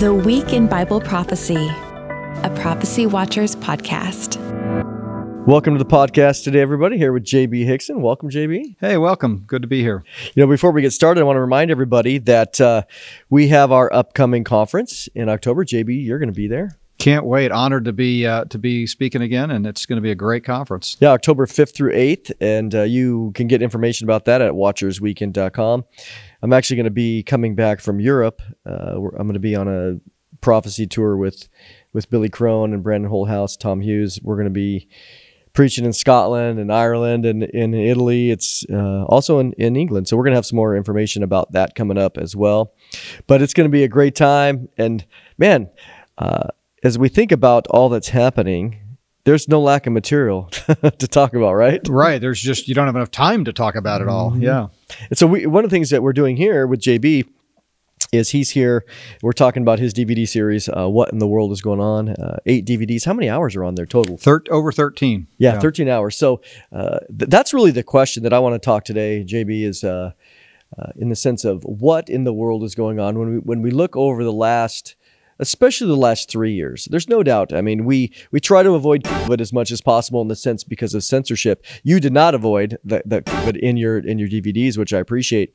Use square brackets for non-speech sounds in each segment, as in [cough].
The Week in Bible Prophecy, a Prophecy Watchers podcast. Welcome to the podcast today, everybody. Here with JB Hixson. Welcome, JB. Hey, welcome. Good to be here. You know, before we get started, I want to remind everybody that uh, we have our upcoming conference in October. JB, you're going to be there. Can't wait. Honored to be uh, to be speaking again, and it's going to be a great conference. Yeah, October 5th through 8th, and uh, you can get information about that at watchersweekend.com. I'm actually going to be coming back from Europe. Uh, I'm going to be on a prophecy tour with with Billy Crone and Brandon Holthaus, Tom Hughes. We're going to be preaching in Scotland and Ireland and in Italy. It's uh, also in, in England. So we're going to have some more information about that coming up as well. But it's going to be a great time. And man, uh, as we think about all that's happening, there's no lack of material [laughs] to talk about, right? Right. There's just you don't have enough time to talk about it all. Mm-hmm. Yeah. And so we, one of the things that we're doing here with JB is he's here. We're talking about his DVD series. Uh, what in the world is going on? Uh, eight DVDs. How many hours are on there total? Thir- over thirteen. Yeah, yeah. thirteen hours. So uh, th- that's really the question that I want to talk today. JB is uh, uh, in the sense of what in the world is going on when we when we look over the last especially the last three years. There's no doubt. I mean, we we try to avoid COVID as much as possible in the sense because of censorship. You did not avoid the, the COVID in your in your DVDs, which I appreciate,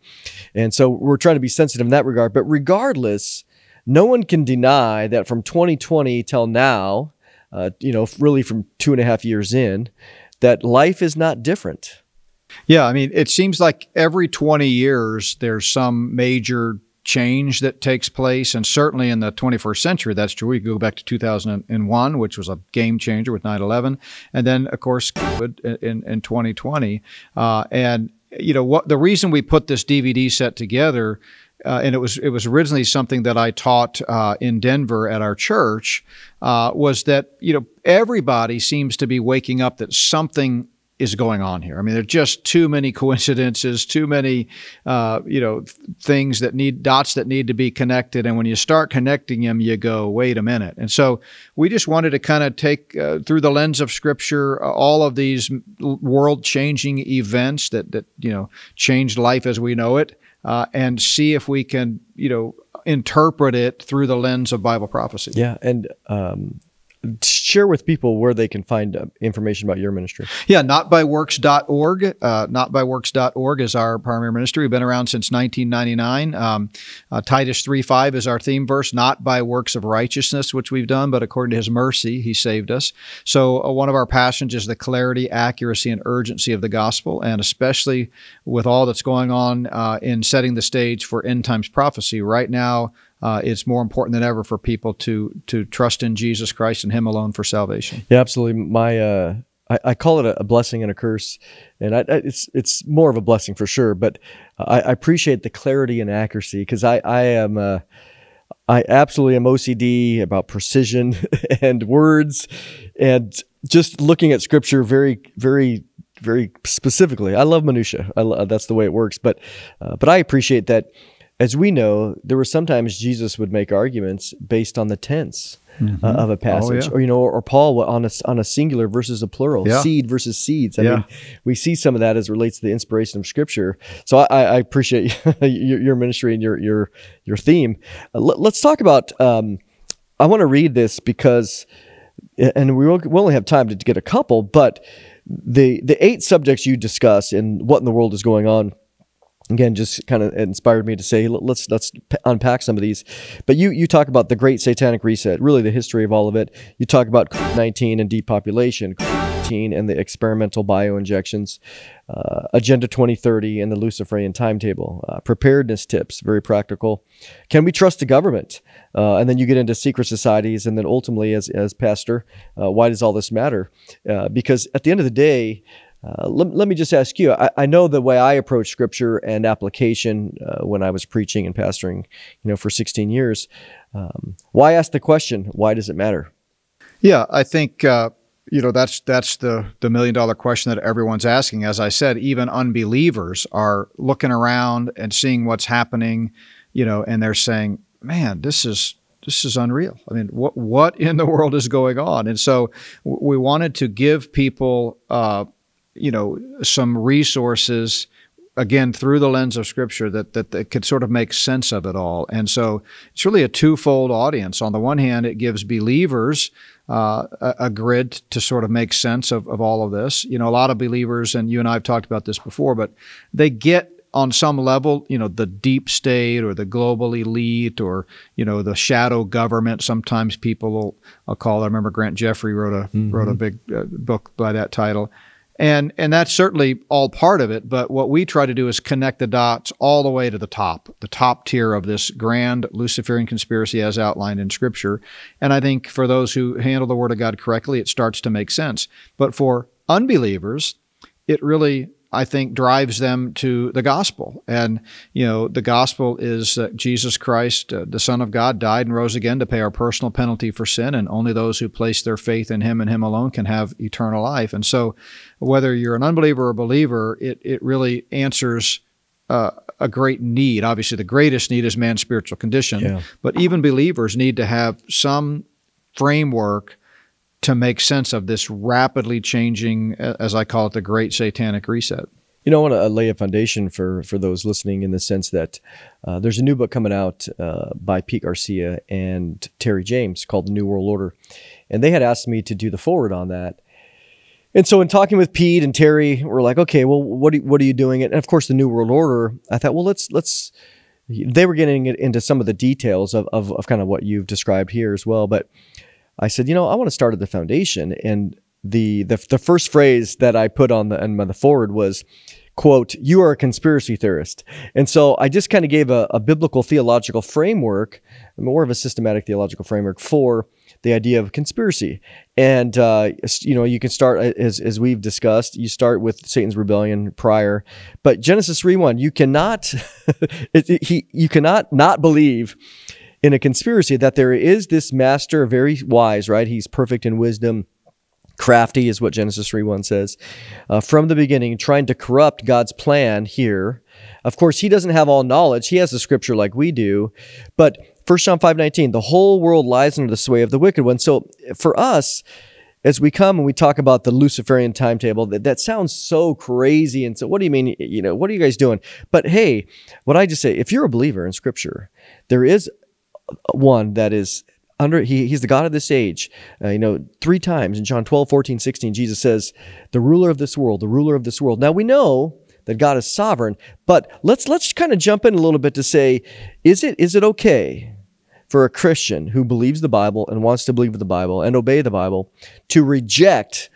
and so we're trying to be sensitive in that regard. But regardless, no one can deny that from 2020 till now, uh, you know, really from two and a half years in, that life is not different. Yeah, I mean, it seems like every 20 years there's some major change that takes place. And certainly in the 21st century, that's true. We go back to 2001, which was a game changer with 9 11. And then, of course, in, in 2020. Uh, and, you know, what the reason we put this DVD set together. Uh, and it was it was originally something that I taught uh, in Denver at our church. Uh, was that you know everybody seems to be waking up that something is going on here. I mean, there's just too many coincidences, too many, uh, you know, things that need dots that need to be connected. And when you start connecting them, you go, wait a minute. And so we just wanted to kind of take uh, through the lens of Scripture uh, all of these world-changing events that that you know changed life as we know it, uh, and see if we can, you know, interpret it through the lens of Bible prophecy. Yeah, and um, share with people where they can find uh, information about your ministry. Yeah, notbyworks.org. Uh, notbyworks.org is our primary ministry. We've been around since 1999. Um, uh, Titus 3.5 is our theme verse, not by works of righteousness, which we've done, but according to his mercy, he saved us. So uh, one of our passions is the clarity, accuracy, and urgency of the gospel, and especially with all that's going on uh, in setting the stage for end times prophecy. Right now, uh, it's more important than ever for people to to trust in Jesus Christ and Him alone for salvation. Yeah, absolutely. My uh, I, I, call it a, blessing and a curse, and I, I, it's it's more of a blessing for sure. But I, appreciate the clarity and accuracy because I I am. Uh, I absolutely am OCD about precision [laughs] and words and just looking at scripture very, very, very specifically. I love minutia. I lo- that's the way it works. But, uh, but I appreciate that as we know, there were sometimes Jesus would make arguments based on the tense mm-hmm. uh, of a passage, oh, yeah. or you know, or, or, Paul on a on a singular versus a plural, yeah. seed versus seeds. I yeah. mean, we see some of that as relates to the inspiration of Scripture. So I, I appreciate [laughs] your, your, ministry and your your your theme. Uh, let, us talk about. Um, I want to read this because, and we will, we only have time to get a couple, but the the eight subjects you discuss and what in the world is going on again just kind of inspired me to say let's let's unpack some of these. But you you talk about the great satanic reset really the history of all of it. You talk about covid-19 and depopulation covid-19 and the experimental bioinjections uh, agenda 2030 and the luciferian timetable uh, preparedness tips very practical. Can we trust the government? Uh, and then you get into secret societies and then ultimately as, as pastor uh, why does all this matter? Uh, because at the end of the day uh, let, let, me just ask you. I, I, know the way I approach scripture and application uh, when I was preaching and pastoring, you know, for 16 years. Um, why ask the question? Why does it matter? Yeah, I think uh, you know that's that's the the million dollar question that everyone's asking. As I said, even unbelievers are looking around and seeing what's happening, you know, and they're saying, "Man, this is." This is unreal. I mean, what what in the world is going on? And so, we wanted to give people uh, you know some resources again through the lens of scripture that, that that could sort of make sense of it all and so it's really a twofold audience on the one hand it gives believers uh, a, a, grid to sort of make sense of, of all of this you know a lot of believers and you and i have talked about this before but they get on some level, you know, the deep state or the global elite or, you know, the shadow government. Sometimes people will I'll call. I remember Grant Jeffrey wrote a mm-hmm. wrote a big uh, book by that title and and that's certainly all part of it but what we try to do is connect the dots all the way to the top the top tier of this grand luciferian conspiracy as outlined in scripture. And i think for those who handle the word of god correctly it starts to make sense. But for unbelievers it really I think drives them to the gospel. And, you know, the gospel is that Jesus Christ, uh, the Son of God, died and rose again to pay our personal penalty for sin. And only those who place their faith in Him and Him alone can have eternal life. And so, whether you're an unbeliever or a believer, it, it really answers uh, a great need. Obviously, the greatest need is man's spiritual condition. Yeah. But even believers need to have some framework to make sense of this rapidly changing, as I call it, the great satanic reset? You know, I want to lay a foundation for for those listening in the sense that uh, there's a new book coming out uh, by Pete Garcia and Terry James called The New World Order, and they had asked me to do the forward on that. And so, in talking with Pete and Terry, we're like, okay, well, what are, what are you doing? And of course, the New World Order. I thought, well, let's let's. They were getting into some of the details of, of, of kind of what you've described here as well, but I said, you know, I want to start at the foundation. And the the, the first phrase that I put on the on the forward was, quote, you are a conspiracy theorist. And so I just kind of gave a, a biblical theological framework, more of a systematic theological framework for the idea of conspiracy. And, uh, you know, you can start, as, as we've discussed, you start with Satan's rebellion prior. But Genesis 3 1, you cannot, [laughs] it, he, you cannot not believe in a conspiracy that there is this master, very wise, right? He's perfect in wisdom. Crafty is what Genesis 3 1 says. Uh, from the beginning, trying to corrupt God's plan here. Of course, he doesn't have all knowledge. He has the scripture like we do. But 1 John 5 19, the whole world lies under the sway of the wicked one. So for us, as we come and we talk about the Luciferian timetable, that, that sounds so crazy. And so, what do you mean? You know, what are you guys doing? But hey, what I just say, if you're a believer in Scripture, there is one that is under he, he's the god of this age. Uh, you know three times in john 12 14 16 jesus says the ruler of this world the ruler of this world. Now we know that god is sovereign but let's let's kind of jump in a little bit to say is it is it okay for a christian who believes the bible and wants to believe the bible and obey the bible to reject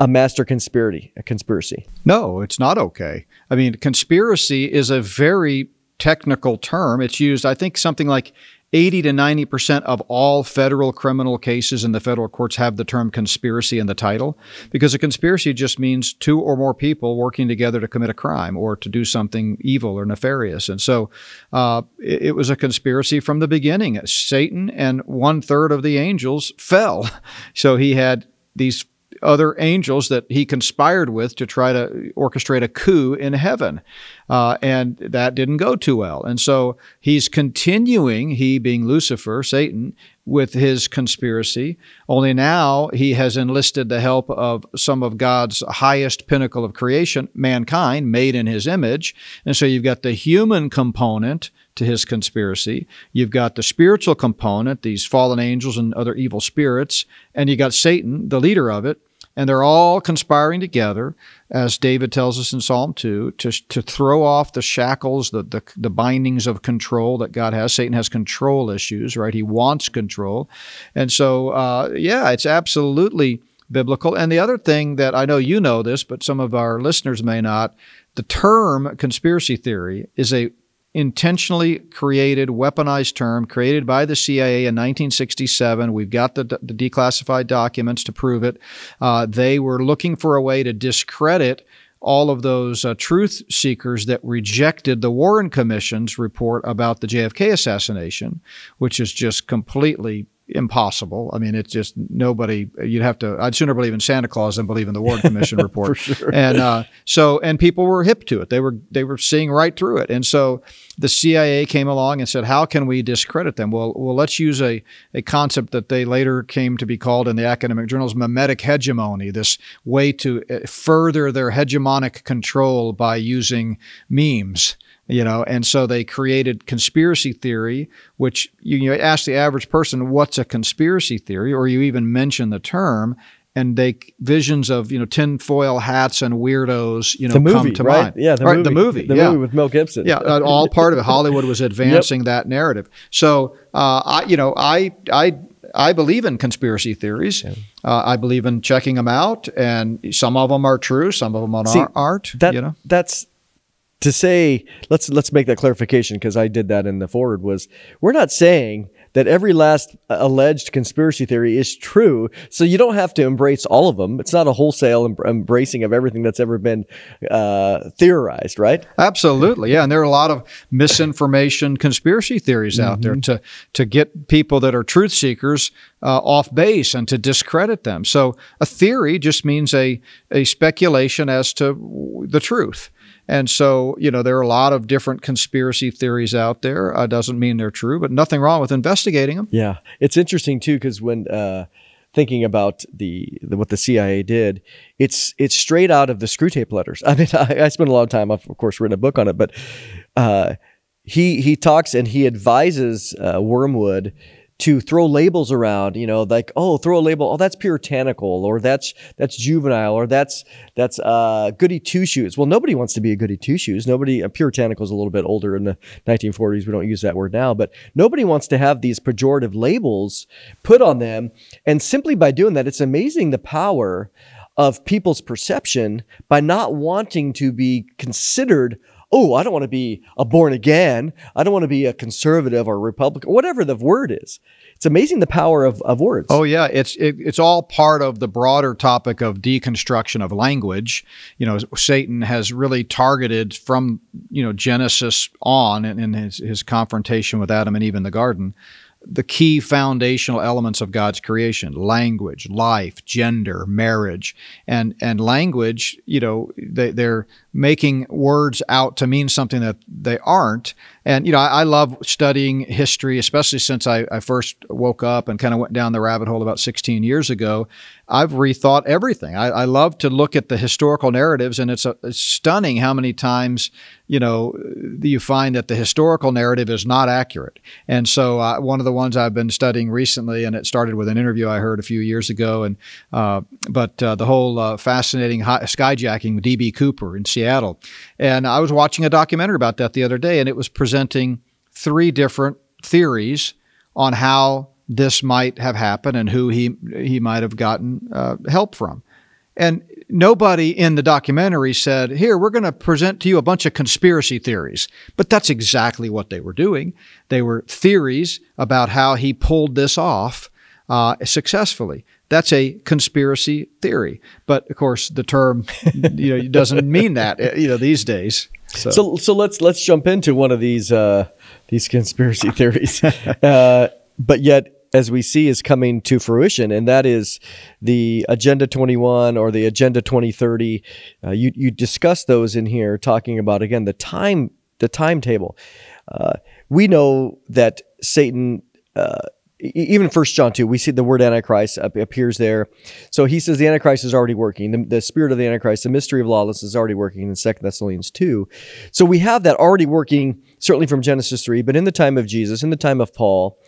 a master conspiracy a conspiracy? No it's not okay. I mean conspiracy is a very technical term. It's used, I think, something like 80 to 90% of all federal criminal cases in the federal courts have the term conspiracy in the title because a conspiracy just means two or more people working together to commit a crime or to do something evil or nefarious. And so uh, it, it was a conspiracy from the beginning. Satan and one third of the angels fell. [laughs] So he had these other angels that he conspired with to try to orchestrate a coup in heaven. Uh, and that didn't go too well. And so he's continuing, he being Lucifer, Satan, with his conspiracy. Only now he has enlisted the help of some of God's highest pinnacle of creation, mankind, made in his image. And so you've got the human component to his conspiracy. You've got the spiritual component, these fallen angels and other evil spirits, and you got Satan, the leader of it, and they're all conspiring together, as David tells us in Psalm 2, to, to throw off the shackles, the, the, the bindings of control that God has. Satan has control issues, right? He wants control. And so, uh, yeah, it's absolutely biblical. And the other thing that I know you know this, but some of our listeners may not, the term conspiracy theory is a intentionally created, weaponized term created by the CIA in 1967. We've got the, the declassified documents to prove it. Uh, they were looking for a way to discredit all of those uh, truth seekers that rejected the Warren Commission's report about the JFK assassination, which is just completely impossible. I mean, it's just nobody. You'd have to. I'd sooner believe in Santa Claus than believe in the Warren Commission [laughs] report. sure. And uh, so, and people were hip to it. They were they were seeing right through it. And so, the CIA came along and said, "How can we discredit them?" Well, well, let's use a a concept that they later came to be called in the academic journals memetic hegemony. This way to uh, further their hegemonic control by using memes you know and so they created conspiracy theory which you, you ask the average person what's a conspiracy theory or you even mention the term and they visions of you know tinfoil hats and weirdos you know movie, come to right? mind. Yeah, the right, movie. the movie, the yeah. movie with Mel Gibson. Yeah, uh, all [laughs] part of it. Hollywood was advancing yep. that narrative. So uh, I, you know, I, I, I believe in conspiracy theories. Yeah. Uh, I believe in checking them out, and some of them are true, some of them See, aren't. That, you know, that's to say. Let's let's make that clarification because I did that in the forward. Was we're not saying that every last alleged conspiracy theory is true. So you don't have to embrace all of them. It's not a wholesale em- embracing of everything that's ever been uh, theorized, right? Absolutely, yeah. And there are a lot of misinformation conspiracy theories out mm-hmm. there to to get people that are truth seekers uh, off base and to discredit them. So a theory just means a a speculation as to the truth. And so, you know, there are a lot of different conspiracy theories out there. Uh, doesn't mean they're true, but nothing wrong with investigating them. Yeah, it's interesting too because when uh, thinking about the, the, what the CIA did, it's it's straight out of the Screwtape Letters. [laughs] I mean, I, I spent a lot of time. I've of course written a book on it, but uh, he he talks and he advises uh, Wormwood to throw labels around, you know, like oh, throw a label, oh, that's puritanical, or that's that's juvenile, or that's that's uh, goody two shoes. Well, nobody wants to be a goody two shoes. Nobody, uh, puritanical is a little bit older in the 1940s. We don't use that word now, but nobody wants to have these pejorative labels put on them. And simply by doing that, it's amazing the power of people's perception by not wanting to be considered oh, I don't want to be a born again. I don't want to be a conservative or Republican, whatever the word is. It's amazing the power of, of words. Oh yeah, it's it, it's all part of the broader topic of deconstruction of language. You know, Satan has really targeted from you know Genesis on in, his, his confrontation with Adam and Eve in the garden the key foundational elements of God's creation language, life, gender, marriage. And, and language, you know, they, they're making words out to mean something that they aren't. And, you know, I, I love studying history, especially since I, I first woke up and kind of went down the rabbit hole about 16 years ago. I've rethought everything. I, I love to look at the historical narratives, and it's, a, it's stunning how many times you know you find that the historical narrative is not accurate. And so, uh, one of the ones I've been studying recently, and it started with an interview I heard a few years ago, and uh, but uh, the whole uh, fascinating skyjacking with DB Cooper in Seattle, and I was watching a documentary about that the other day, and it was presenting three different theories on how this might have happened and who he he might have gotten uh, help from. And nobody in the documentary said, "Here, we're going to present to you a bunch of conspiracy theories." But that's exactly what they were doing. They were theories about how he pulled this off uh, successfully. That's a conspiracy theory. But of course, the term [laughs] you know doesn't mean that you know these days. So. so, so let's let's jump into one of these uh, these conspiracy [laughs] theories. Uh, but yet as we see is coming to fruition, and that is the Agenda 21 or the Agenda 2030. Uh, you you discuss those in here, talking about again the time the timetable. Uh, we know that Satan. Uh, even First John two, we see the word Antichrist appears there. So he says the Antichrist is already working. The, the spirit of the Antichrist, the mystery of lawlessness, is already working in Second Thessalonians two. So we have that already working, certainly from Genesis three, but in the time of Jesus, in the time of Paul.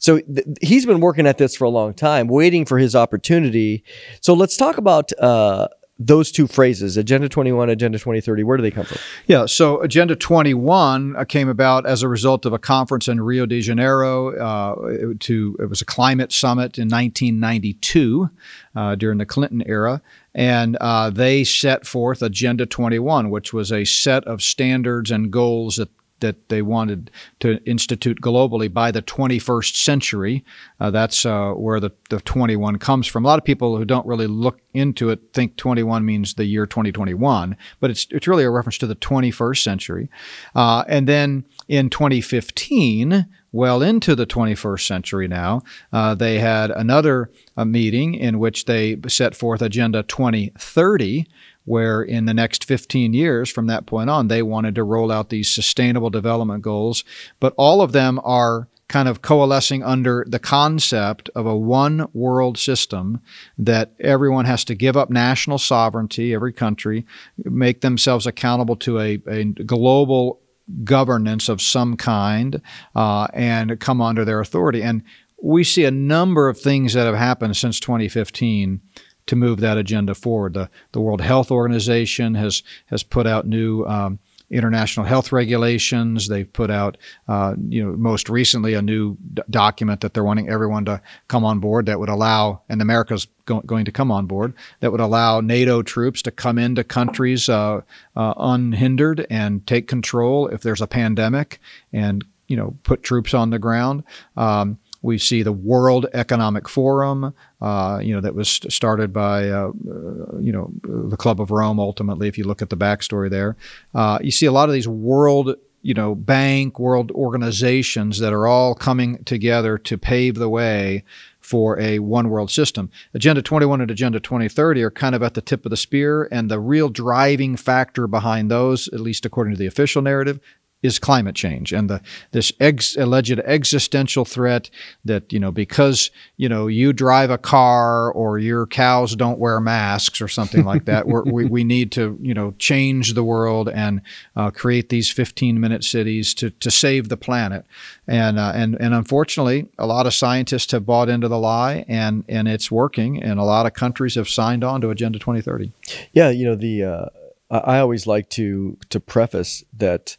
So th- he's been working at this for a long time, waiting for his opportunity. So let's talk about uh, those two phrases, Agenda 21, Agenda 2030, where do they come from? Yeah, so Agenda 21 uh, came about as a result of a conference in Rio de Janeiro. Uh, to, it was a climate summit in 1992 uh, during the Clinton era. And uh, they set forth Agenda 21, which was a set of standards and goals that that they wanted to institute globally by the 21st century. Uh, that's uh, where the, the 21 comes from. A lot of people who don't really look into it think 21 means the year 2021, but it's, it's really a reference to the 21st century. Uh, and then in 2015, well into the 21st century now, uh, they had another uh, meeting in which they set forth Agenda 2030 where in the next 15 years from that point on, they wanted to roll out these sustainable development goals. But all of them are kind of coalescing under the concept of a one world system that everyone has to give up national sovereignty, every country, make themselves accountable to a, a global governance of some kind, uh, and come under their authority. And we see a number of things that have happened since 2015 to move that agenda forward. The, the World Health Organization has has put out new um, international health regulations. They've put out, uh, you know, most recently a new document that they're wanting everyone to come on board that would allow, and America's go- going to come on board, that would allow NATO troops to come into countries uh, uh, unhindered and take control if there's a pandemic and you know put troops on the ground. Um, we see the World Economic Forum, uh, you know, that was started by, uh, uh, you know, the Club of Rome. Ultimately, if you look at the backstory there, uh, you see a lot of these world, you know, bank world organizations that are all coming together to pave the way for a one world system. Agenda 21 and Agenda 2030 are kind of at the tip of the spear, and the real driving factor behind those, at least according to the official narrative, is climate change and the this ex, alleged existential threat that you know because you know you drive a car or your cows don't wear masks or something like that we we need to you know change the world and uh, create these 15 minute cities to to save the planet. And uh, and and unfortunately a lot of scientists have bought into the lie and and it's working and a lot of countries have signed on to agenda 2030 yeah you know the uh, I always like to to preface that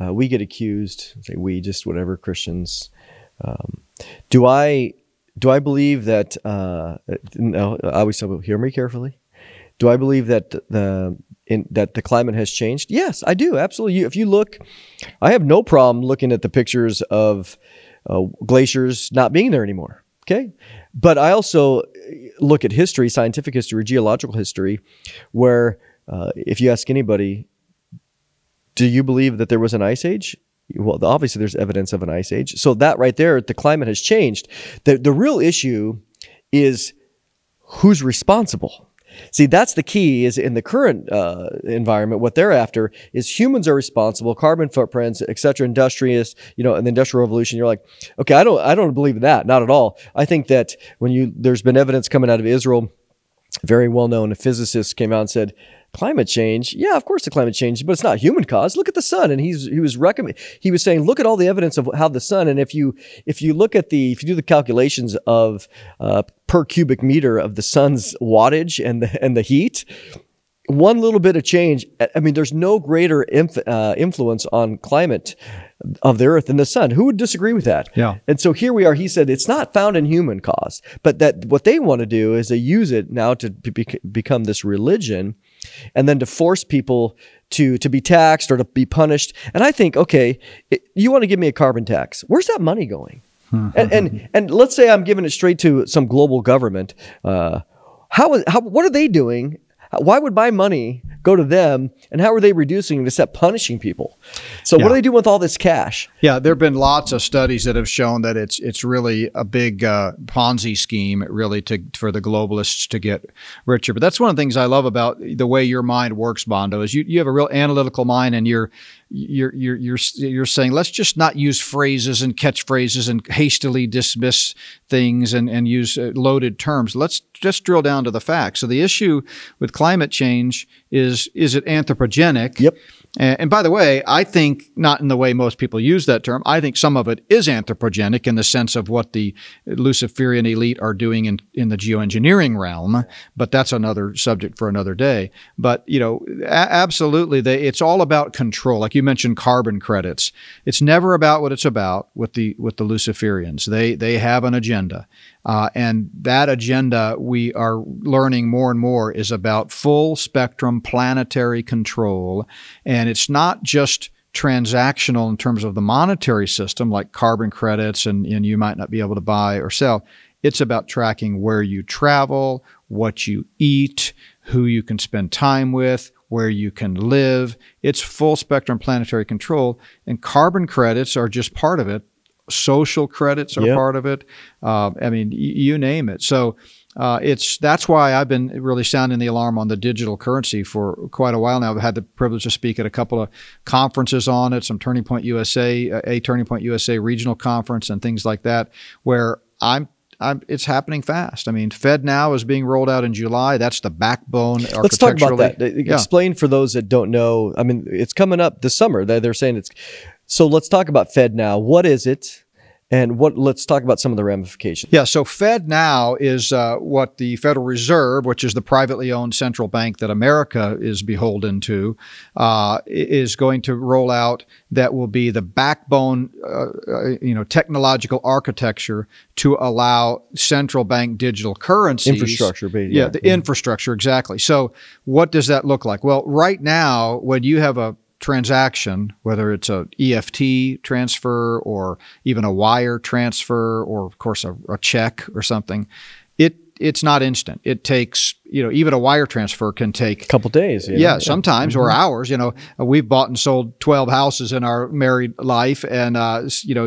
uh, we get accused, say we, just whatever Christians. Um, do I do I believe that? Uh, no, I always tell people, hear me carefully. Do I believe that the in, that the climate has changed? Yes, I do. Absolutely. If you look, I have no problem looking at the pictures of uh, glaciers not being there anymore. Okay, but I also look at history, scientific history, geological history, where uh, if you ask anybody, do you believe that there was an ice age? Well, obviously there's evidence of an ice age. So that right there, the climate has changed. The, the real issue is who's responsible. See, that's the key is in the current uh, environment, what they're after is humans are responsible, carbon footprints, et cetera, industrious, you know, and the industrial revolution. You're like, okay, I don't, I don't believe in that. Not at all. I think that when you, there's been evidence coming out of Israel, very well known physicist came out and said, climate change yeah of course the climate change but it's not human caused look at the sun. And he's he was recommend he was saying look at all the evidence of how the sun and if you if you look at the if you do the calculations of uh, per cubic meter of the sun's wattage and the and the heat one little bit of change i mean there's no greater inf- uh, influence on climate of the earth and the sun who would disagree with that yeah and so here we are he said it's not found in human cause but that what they want to do is they use it now to be- become this religion and then to force people to to be taxed or to be punished. And I think, okay, it, you want to give me a carbon tax? Where's that money going? and, and and let's say I'm giving it straight to some global government. Uh, how how what are they doing? Why would my money go to them and how are they reducing it except punishing people? So yeah. what do they do with all this cash? Yeah, there have been lots of studies that have shown that it's it's really a big uh, Ponzi scheme, really to for the globalists to get richer. But that's one of the things I love about the way your mind works, Mondo, is you, you have a real analytical mind and you're you're you're you're you're saying let's just not use phrases and catchphrases and hastily dismiss things and and use uh, loaded terms. Let's just drill down to the facts. So the issue with climate change is is it anthropogenic? Yep. Eh, and, by the way, I think not in the way most people use that term. I think some of it is anthropogenic in the sense of what the Luciferian elite are doing in, in the geoengineering realm, but that's another subject for another day. But, you know, a- absolutely, they, it's all about control. Like you mentioned carbon credits. It's never about what it's about with the with the Luciferians. They they have an agenda. Uh, and that agenda, we are learning more and more, is about full spectrum planetary control. And it's not just transactional in terms of the monetary system, like carbon credits, and, and you might not be able to buy or sell. It's about tracking where you travel, what you eat, who you can spend time with, where you can live. It's full spectrum planetary control, and carbon credits are just part of it. Social credits are Yep. part of it. Uh, I mean, y- you name it. So uh, it's that's why I've been really sounding the alarm on the digital currency for quite a while now. I've had the privilege to speak at a couple of conferences on it, some Turning Point USA, a Turning Point USA regional conference, and things like that, where I'm. I'm, it's happening fast. I mean, FedNow is being rolled out in July. That's the backbone. Let's talk about that. Uh, Explain for those that don't know. I mean, it's coming up this summer. They're saying it's. So let's talk about FedNow. What is it? And what? Let's talk about some of the ramifications. Yeah, so FedNow is uh, what the Federal Reserve, which is the privately owned central bank that America is beholden to, uh, is going to roll out. That will be the backbone, uh, uh, you know, technological architecture to allow central bank digital currencies Infrastructure, Yeah, yeah. the infrastructure exactly. So, what does that look like? Well, right now, when you have a transaction, whether it's a EFT transfer or even a wire transfer, or of course a, a check or something, it it's not instant. It takes you know even a wire transfer can take A couple days. yeah, sometimes or Mm-hmm. hours. You know, we've bought and sold twelve houses in our married life, and uh, you know,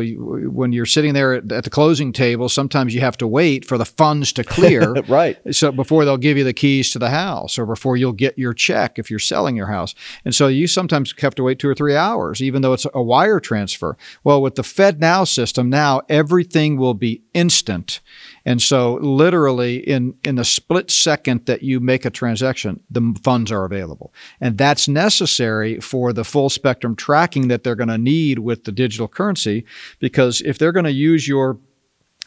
when you're sitting there at, at the closing table, sometimes you have to wait for the funds to clear, [laughs] Right. So before they'll give you the keys to the house, or before you'll get your check if you're selling your house, and so you sometimes have to wait two or three hours, even though it's a wire transfer. Well, with the FedNow system, now everything will be instant. And so, literally, in, in the split second that you make a transaction, the funds are available. And that's necessary for the full spectrum tracking that they're going to need with the digital currency. Because if they're going to use your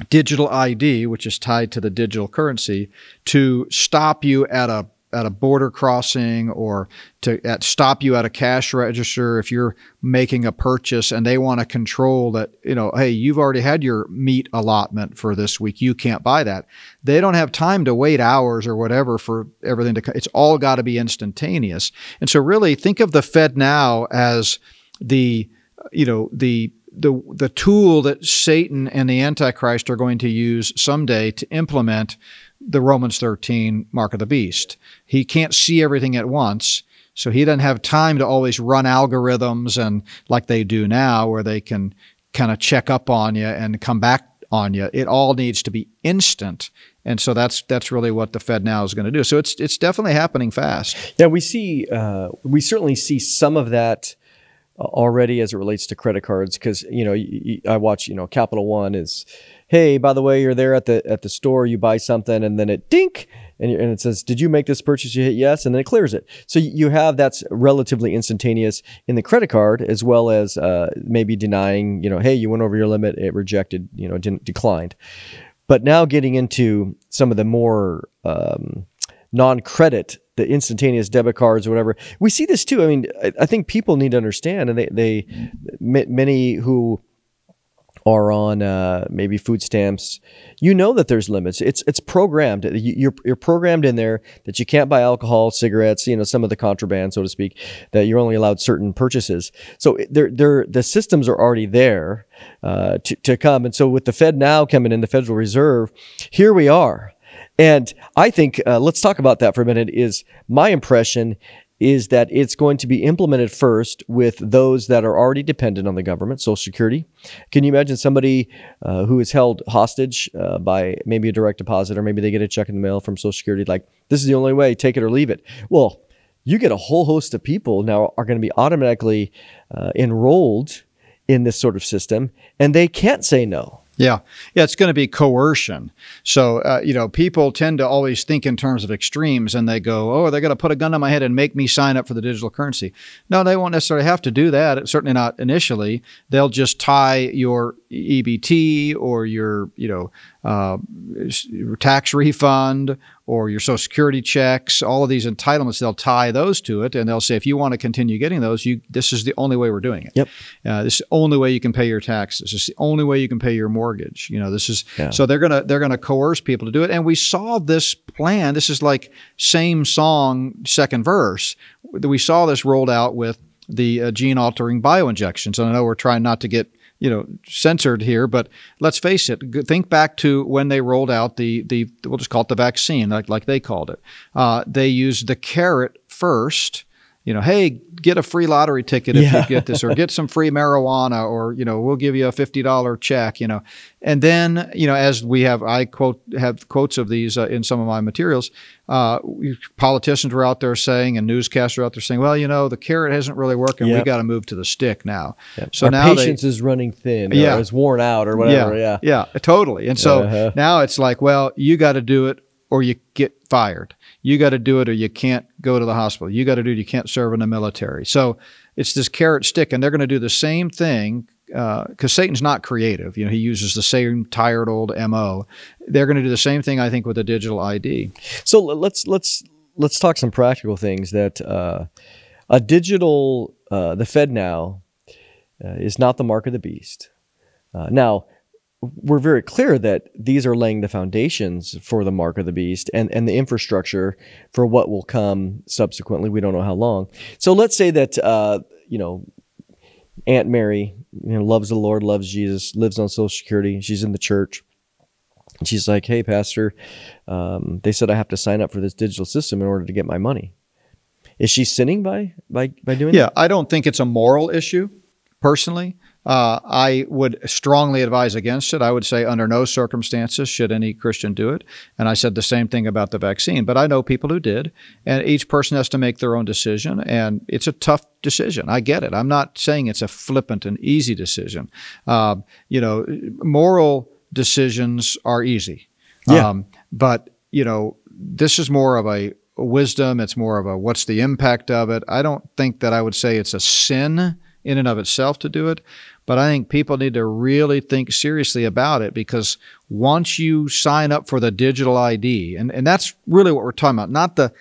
digital ID, which is tied to the digital currency, to stop you at a at a border crossing or to at stop you at a cash register if you're making a purchase and they want to control that you know hey you've already had your meat allotment for this week you can't buy that. They don't have time to wait hours or whatever for everything to it's all got to be instantaneous. And so really think of the FedNow as the you know the the the tool that Satan and the Antichrist are going to use someday to implement the Romans 13 mark of the beast. He can't see everything at once, so he doesn't have time to always run algorithms and like they do now where they can kind of check up on you and come back on you. It all needs to be instant. And so that's that's really what the FedNow is going to do. So it's it's definitely happening fast. Yeah, we see. Uh, we certainly see some of that uh, already as it relates to credit cards because you know I watch. You know, Capital One is, hey, by the way, you're there at the at the store, you buy something, and then it dink. And, and it says, "Did you make this purchase?" You hit yes, and then it clears it. So you have that's relatively instantaneous in the credit card, as well as uh, maybe denying. You know, hey, you went over your limit, it rejected. You know, didn't declined. But now getting into some of the more um, non-credit, the instantaneous debit cards or whatever, we see this too. I mean, I, I think people need to understand, and they, they ma- many who are on uh, maybe food stamps, you know that there's limits. It's it's programmed. You- You're you're programmed in there that you can't buy alcohol, cigarettes, you know, some of the contraband, so to speak, that you're only allowed certain purchases. So they're, they're, the systems are already there uh, to, to come. And so with the FedNow coming in, the Federal Reserve, here we are. And I think uh, let's talk about that for a minute. Is my impression is that it's going to be implemented first with those that are already dependent on the government, Social Security. Can you imagine somebody uh, who is held hostage uh, by maybe a direct deposit, or maybe they get a check in the mail from Social Security, like this is the only way, take it or leave it? Well, you get a whole host of people now are going to be automatically uh, enrolled in this sort of system, and they can't say no. Yeah, yeah, it's going to be coercion. So, uh, you know, people tend to always think in terms of extremes, and they go, "Oh, they're going to put a gun to my head and make me sign up for the digital currency." No, they won't necessarily have to do that. Certainly not initially. They'll just tie your EBT or your, you know, uh, tax refund or your Social Security checks. All of these entitlements, they'll tie those to it, and they'll say, if you want to continue getting those, you this is the only way we're doing it. Yep. Uh, this is the only way you can pay your taxes. This is the only way you can pay your mortgage. You know, this is Yeah. so they're gonna they're gonna coerce people to do it. And we saw this plan. This is like same song, second verse. We saw this rolled out with the uh, gene altering bioinjections. And I know we're trying not to get you know censored here, but let's face it. Think back to when they rolled out the the we'll just call it the vaccine, like like they called it. Uh, they used the carrot first you know, hey, get a free lottery ticket if yeah. you get this, or get some free marijuana, or you know, we'll give you a fifty dollar check. You know, and then you know, as we have, I quote have quotes of these uh, in some of my materials. Uh, politicians were out there saying, and newscasters out there saying, well, you know, the carrot hasn't really working. Yep. We got to move to the stick now. Yep. So Our now patience they, is running thin. Yeah, it's worn out or whatever. Yeah, yeah, yeah totally. And so uh-huh. now it's like, well, you got to do it or you get fired you got to do it or you can't go to the hospital. You got to do it. You can't serve in the military. So it's this carrot stick, and they're going to do the same thing because uh, Satan's not creative. You know, he uses the same tired old mo. They're going to do the same thing, I think, with a digital ID. So let's let's let's talk some practical things. That uh, a digital, uh, the FedNow, uh, is not the mark of the beast. Uh, now, we're very clear that these are laying the foundations for the mark of the beast and, and the infrastructure for what will come subsequently. We don't know how long. So let's say that, uh, you know, Aunt Mary you know, loves the Lord, loves Jesus, lives on Social Security. She's in the church. She's like, hey, Pastor, um, they said I have to sign up for this digital system in order to get my money. Is she sinning by, by, by doing yeah, that? Yeah, I don't think it's a moral issue personally. Uh, I would strongly advise against it. I would say, under no circumstances should any Christian do it. And I said the same thing about the vaccine. But I know people who did, and each person has to make their own decision. And it's a tough decision. I get it. I'm not saying it's a flippant and easy decision. Uh, you know, moral decisions are easy. Yeah. Um, but, you know, this is more of a wisdom. It's more of a what's the impact of it. I don't think that I would say it's a sin in and of itself to do it. But I think people need to really think seriously about it because once you sign up for the digital ID, and, and that's really what we're talking about, not the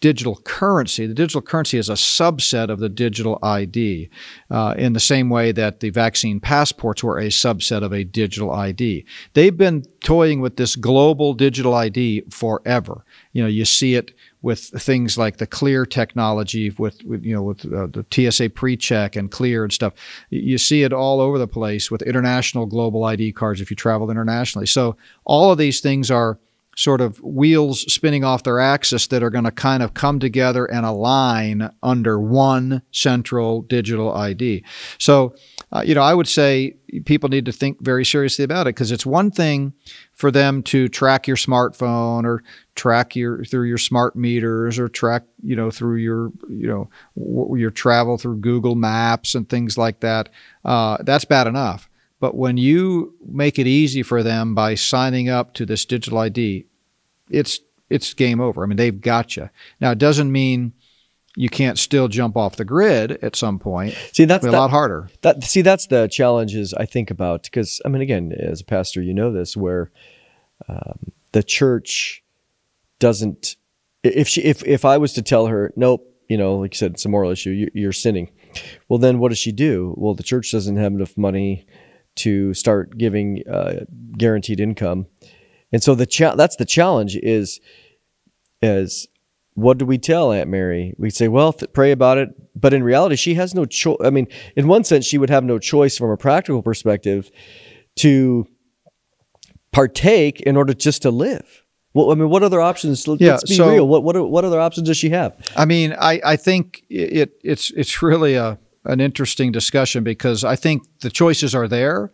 digital currency. The digital currency is a subset of the digital ID, uh, in the same way that the vaccine passports were a subset of a digital ID. They've been toying with this global digital ID forever. You know, you see it with things like the Clear technology, with, with you know with uh, the TSA PreCheck and Clear and stuff. You see it all over the place with international global ID cards if you travel internationally. So all of these things are sort of wheels spinning off their axis that are going to kind of come together and align under one central digital ID. So, uh, you know, I would say people need to think very seriously about it because it's one thing for them to track your smartphone or track your through your smart meters or track you know through your you know w- your travel through Google Maps and things like that. Uh, that's bad enough. But when you make it easy for them by signing up to this digital ID, it's it's game over. I mean, they've got you. Now, it doesn't mean you can't still jump off the grid at some point. See, that's a lot harder. That see, that's the challenges I think about because I mean, again, as a pastor, you know this, where um, the church doesn't. If she, if if I was to tell her, nope, you know, like you said, it's a moral issue. You, you're sinning. Well, then what does she do? Well, the church doesn't have enough money to start giving uh, guaranteed income and so the cha- that's the challenge is is what do we tell Aunt Mary? We say, well, th- pray about it, but in reality, she has no choice. I mean, in one sense, she would have no choice from a practical perspective to partake in order just to live. Well, I mean, what other options? Let's yeah, be so, real. What what what other options does she have? I mean, I I think it it's it's really a an interesting discussion because I think the choices are there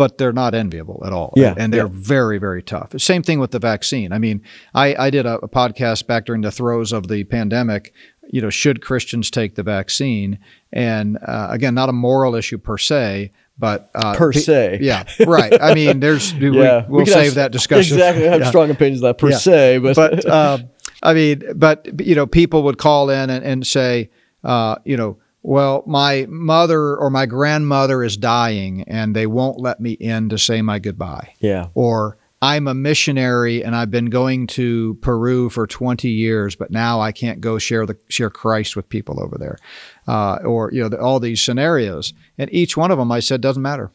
but they're not enviable at all. Yeah, and they're yeah. very, very tough. Same thing with the vaccine. I mean, I, I did a, a, podcast back during the throes of the pandemic. You know, should Christians take the vaccine? And uh, again, not a moral issue per se, but uh, per se, yeah, right. I mean, there's [laughs] yeah, we, will we save have, that discussion. Exactly, I have yeah. strong opinions on that per yeah. se, but but [laughs] uh, I mean, but you know, people would call in and, and say, uh, you know well, my mother or my grandmother is dying and they won't let me in to say my goodbye. Yeah. Or I'm a missionary and I've been going to Peru for 20 years, but now I can't go share the share Christ with people over there. Uh, or, you know, the, all these scenarios. And each one of them I said doesn't matter.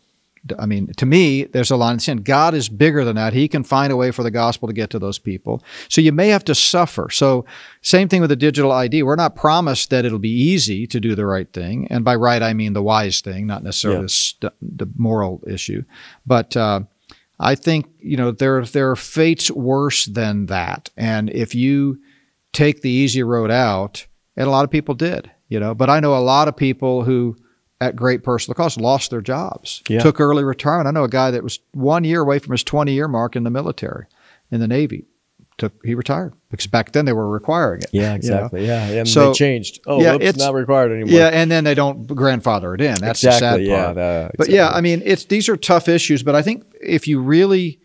I mean, to me, there's a line in the sand. God is bigger than that. He can find a way for the gospel to get to those people. So you may have to suffer. So same thing with the digital ID. We're not promised that it'll be easy to do the right thing, and by right I mean the wise thing, not necessarily yeah. the, the, moral issue. But uh, I think you know there there are fates worse than that, and if you take the easy road out, and a lot of people did, you know. But I know a lot of people who at great personal cost, lost their jobs, yeah. took early retirement. I know a guy that was one year away from his 20 year mark in the military, in the Navy. Took he retired because back then they were requiring it. Yeah, exactly. You know? Yeah, and so, they changed. Oh, yeah, whoops, it's not required anymore. Yeah, and then they don't grandfather it in. That's exactly, the sad part. Yeah, exactly. But yeah, I mean, it's these are tough issues. But I think if you really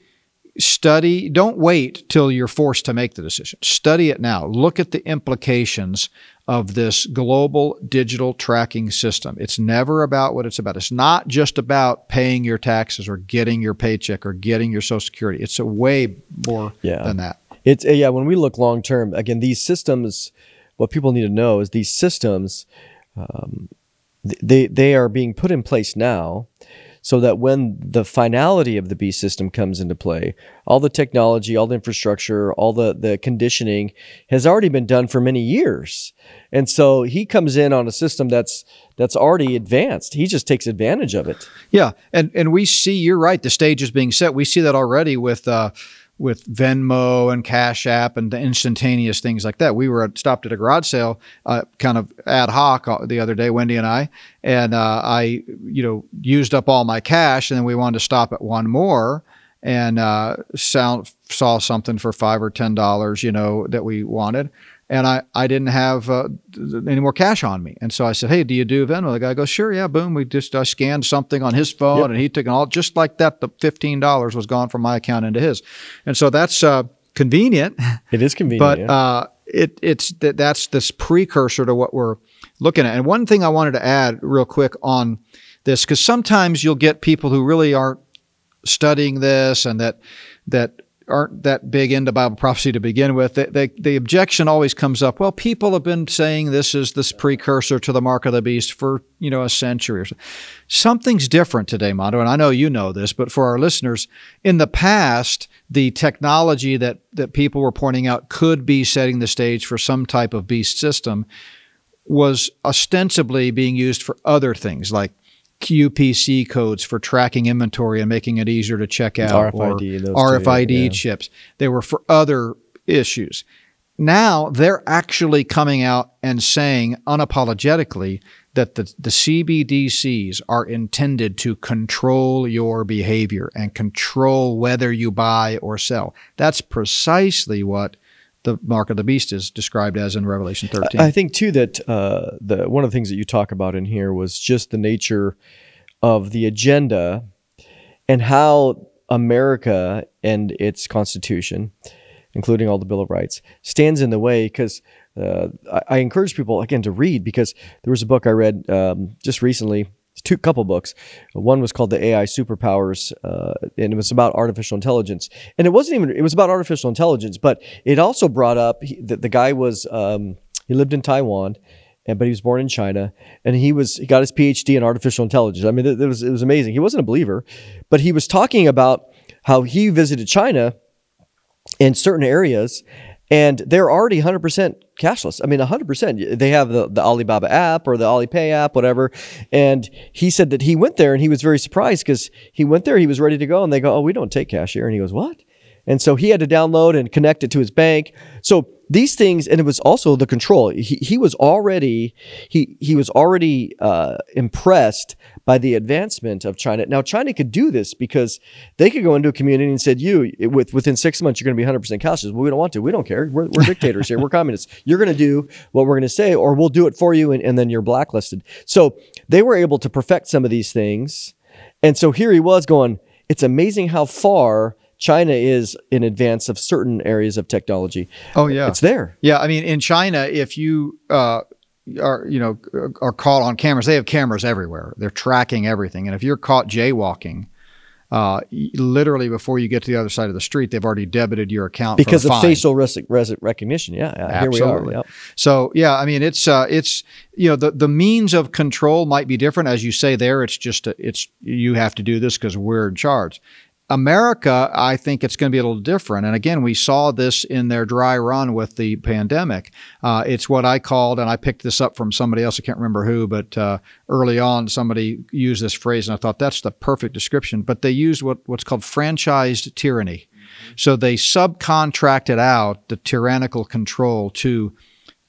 study, don't wait till you're forced to make the decision. Study it now. Look at the implications of this global digital tracking system. It's never about what it's about. It's not just about paying your taxes or getting your paycheck or getting your social security. It's a way more yeah. than that. It's yeah, when we look long term, again, these systems what people need to know is these systems um, they they are being put in place now so that when the finality of the B system comes into play, all the technology, all the infrastructure, all the, the conditioning has already been done for many years. And so he comes in on a system that's that's already advanced. He just takes advantage of it. Yeah, and and we see you're right. The stage is being set. We see that already with uh, with Venmo and Cash App and the instantaneous things like that. We were at, stopped at a garage sale, uh, kind of ad hoc uh, the other day, Wendy and I, and uh, I, you know, used up all my cash, and then we wanted to stop at one more and uh, sound, saw something for five or ten dollars, you know, that we wanted, and I, I didn't have uh, any more cash on me. And so I said, Hey, do you do Venmo? The guy goes, Sure, yeah, boom. We just I scanned something on his phone yep. and he took it all just like that. The $15 was gone from my account into his. And so that's uh, convenient. [laughs] It is convenient. But yeah. uh, it, it's that that's this precursor to what we're looking at. And one thing I wanted to add real quick on this, because sometimes you'll get people who really aren't studying this and that that aren't that big into Bible prophecy to begin with, they, they, the objection always comes up. Well, people have been saying this is this precursor to the mark of the beast for you know a century or so. Something's different today, Mondo, and I know you know this, but for our listeners, in the past, the technology that that people were pointing out could be setting the stage for some type of beast system was ostensibly being used for other things like UPC codes for tracking inventory and making it easier to check out, RFID, or RFID two, yeah. chips. They were for other issues. Now they're actually coming out and saying unapologetically that the, the CBDCs are intended to control your behavior and control whether you buy or sell. That's precisely what the mark of the beast is described as in Revelation 13. I think too that uh, the one of the things that you talk about in here was just the nature of the agenda and how America and its constitution, including all the Bill of Rights, stands in the way because. Uh, I, I, encourage people again to read because there was a book I read um, just recently two couple books. One was called the AI Superpowers, uh, and it was about artificial intelligence. And it wasn't even it was about artificial intelligence, but it also brought up that the guy was um, he lived in Taiwan. And, but he was born in China, and he was he got his PhD in artificial intelligence. I mean, it, it was it was amazing. He wasn't a believer, but he was talking about how he visited China in certain areas and they're already 100% cashless. I mean, 100%. They have the, the Alibaba app or the Alipay app, whatever. And he said that he went there and he was very surprised because he went there, he was ready to go, and they go, Oh, we don't take cash here. And he goes, What? And so he had to download and connect it to his bank. So these things, and it was also the control. He, he was already he he was already uh, impressed by the advancement of China. Now China could do this because they could go into a community and said, "You with within six months you're going to be 100 percent cashless." Well, we don't want to. We don't care. We're, we're dictators here. We're communists. You're going to do what we're going to say, or we'll do it for you, and, and then you're blacklisted. So they were able to perfect some of these things, and so here he was going. It's amazing how far China is in advance of certain areas of technology. Oh yeah, it's there. Yeah, I mean, in China, if you uh, are you know are caught on cameras, they have cameras everywhere. They're tracking everything, and if you're caught jaywalking, uh, literally before you get to the other side of the street, they've already debited your account because of fine. facial res- res- recognition. Yeah, yeah here we are. Yep. So yeah, I mean it's uh, it's you know the the means of control might be different as you say there. It's just a, it's you have to do this because we're in charge. America, I think it's going to be a little different. And again, we saw this in their dry run with the pandemic. Uh, it's what I called, and I picked this up from somebody else, I can't remember who, but uh, early on somebody used this phrase, and I thought that's the perfect description. But they used what, what's called franchised tyranny. So they subcontracted out the tyrannical control to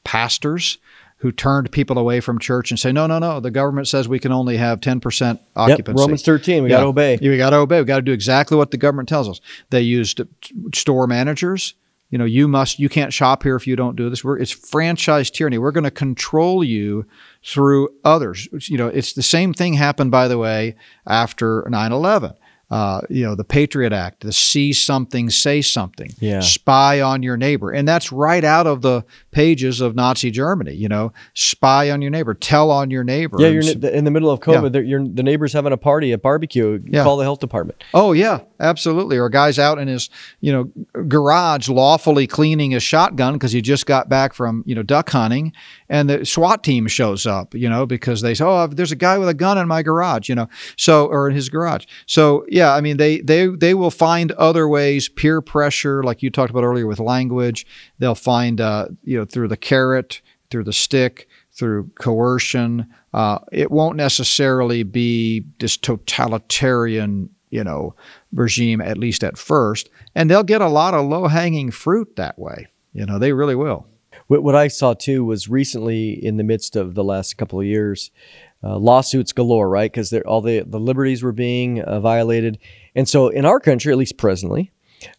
pastors, who turned people away from church and say, no, no, no, the government says we can only have 10% occupancy. Yep, Romans 13, we yeah. got to obey. We got to obey. We got to do exactly what the government tells us. They used store managers. You know, you must, you can't shop here if you don't do this. We're, it's franchise tyranny. We're going to control you through others. You know, it's the same thing happened, by the way, after 9 11 uh, you know, the Patriot Act, the see something, say something, yeah. spy on your neighbor. And that's right out of the pages of Nazi Germany, you know, spy on your neighbor, tell on your neighbor. Yeah, you're in the middle of COVID, yeah. the neighbor's having a party, a barbecue, yeah. call the health department. Oh, yeah, absolutely. Or a guy's out in his, you know, garage lawfully cleaning his shotgun because he just got back from, you know, duck hunting and the SWAT team shows up, you know, because they say, oh, there's a guy with a gun in my garage, you know, so, or in his garage. So, yeah, I mean they they they will find other ways, peer pressure, like you talked about earlier with language. They'll find uh, you know through the carrot, through the stick, through coercion. Uh, it won't necessarily be this totalitarian you know regime at least at first, and they'll get a lot of low hanging fruit that way. You know they really will. What I saw too was recently in the midst of the last couple of years, uh, lawsuits galore, right? Because all the, the liberties were being uh, violated. And so in our country, at least presently,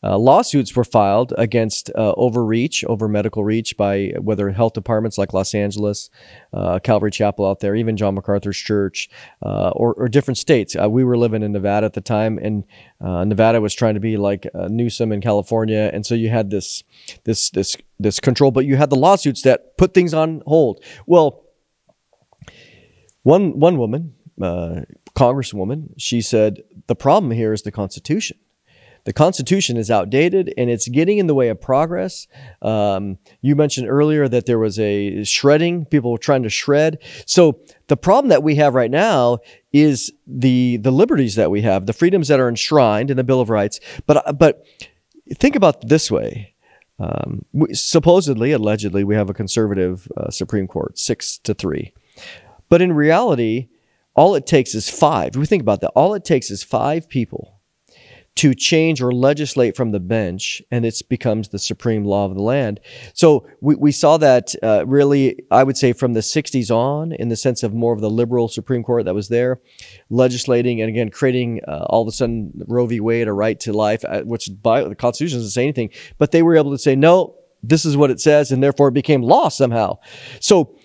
uh, lawsuits were filed against uh, overreach, over medical reach by whether health departments like Los Angeles, uh, Calvary Chapel out there, even John MacArthur's church, uh, or, or, different states. Uh, we were living in Nevada at the time, and uh, Nevada was trying to be like Newsom in California, and so you had this, this, this, this control, but you had the lawsuits that put things on hold. Well, one one woman, congresswoman, she said the problem here is the Constitution. The Constitution is outdated and it's getting in the way of progress. Um, you mentioned earlier that there was a shredding, people were trying to shred. So the problem that we have right now is the the liberties that we have, the freedoms that are enshrined in the Bill of Rights. But but think about this way. Um, we, supposedly, allegedly, we have a conservative uh, Supreme Court, six to three. But in reality, all it takes is five. We think about that, all it takes is five people to change or legislate from the bench, and it becomes the supreme law of the land. So we, we saw that uh, really, I would say, from the 60s on, in the sense of more of the liberal Supreme Court that was there, legislating and again creating uh, all of a sudden Roe v. Wade, a right to life, uh, which by, the Constitution doesn't say anything, but they were able to say, no, this is what it says, and therefore it became law somehow. So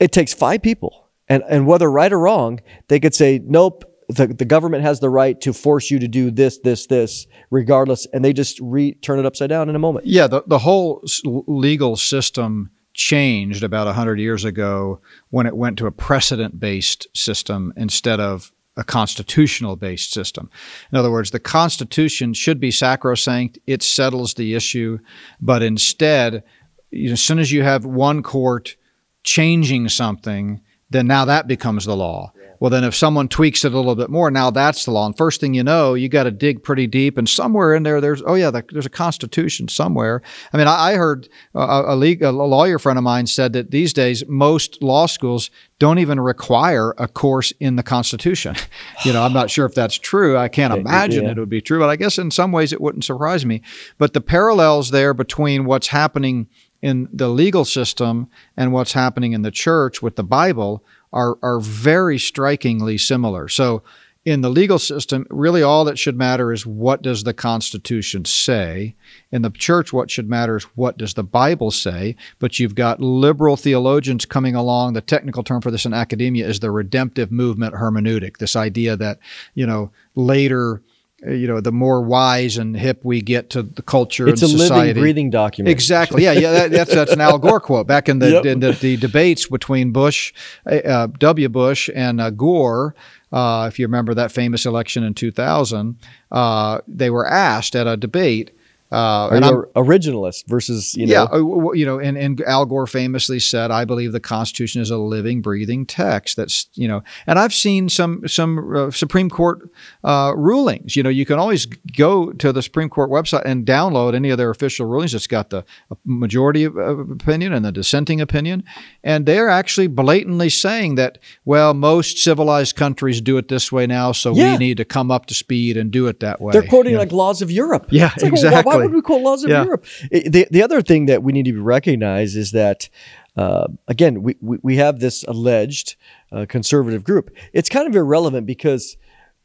it takes five people. And, and whether right or wrong, they could say, nope, the, the government has the right to force you to do this, this, this, regardless. And they just re- turn it upside down in a moment. Yeah, the, the whole legal system changed about 100 years ago when it went to a precedent based system instead of a constitutional based system. In other words, the Constitution should be sacrosanct, it settles the issue, but instead, you know, as soon as you have one court changing something, then now that becomes the law. Well, then if someone tweaks it a little bit more, now that's the law. And first thing you know, you got to dig pretty deep. And somewhere in there, there's, oh yeah, there's a constitution somewhere. I mean, I, heard uh, uh, a, a, legal, a lawyer friend of mine said that these days, most law schools don't even require a course in the Constitution. [laughs] you know, I'm not sure if that's true. I can't imagine yeah. it would be true, but I guess in some ways it wouldn't surprise me. But the parallels there between what's happening in the legal system and what's happening in the church with the Bible are, are very strikingly similar. So, in the legal system, really all that should matter is what does the Constitution say. In the church, what should matter is what does the Bible say. But you've got liberal theologians coming along. The technical term for this in academia is the redemptive movement hermeneutic. This idea that, you know, later you know, the more wise and hip we get to the culture it's and society. It's a living, breathing document. Exactly. Yeah, yeah. That, that's that's an Al Gore quote back in the yep. in the, the, debates between Bush, uh, W. Bush, and uh, Gore. uh, if you remember that famous election in 2000, uh, they were asked at a debate uh, Are you originalist versus you know? Yeah, uh, you know, and, and Al Gore famously said, "I believe the Constitution is a living, breathing text." That's you know, and I've seen some some uh, Supreme Court uh, rulings. You know, you can always go to the Supreme Court website and download any of their official rulings. It's got the majority of, of opinion and the dissenting opinion, and they're actually blatantly saying that well, most civilized countries do it this way now, so yeah. we need to come up to speed and do it that way. They're quoting like laws of Europe. Yeah, like, exactly. Well, why would we quote laws of yeah. Europe? The, the other thing that we need to recognize is that, uh, again, we, we, we, have this alleged uh, conservative group. It's kind of irrelevant because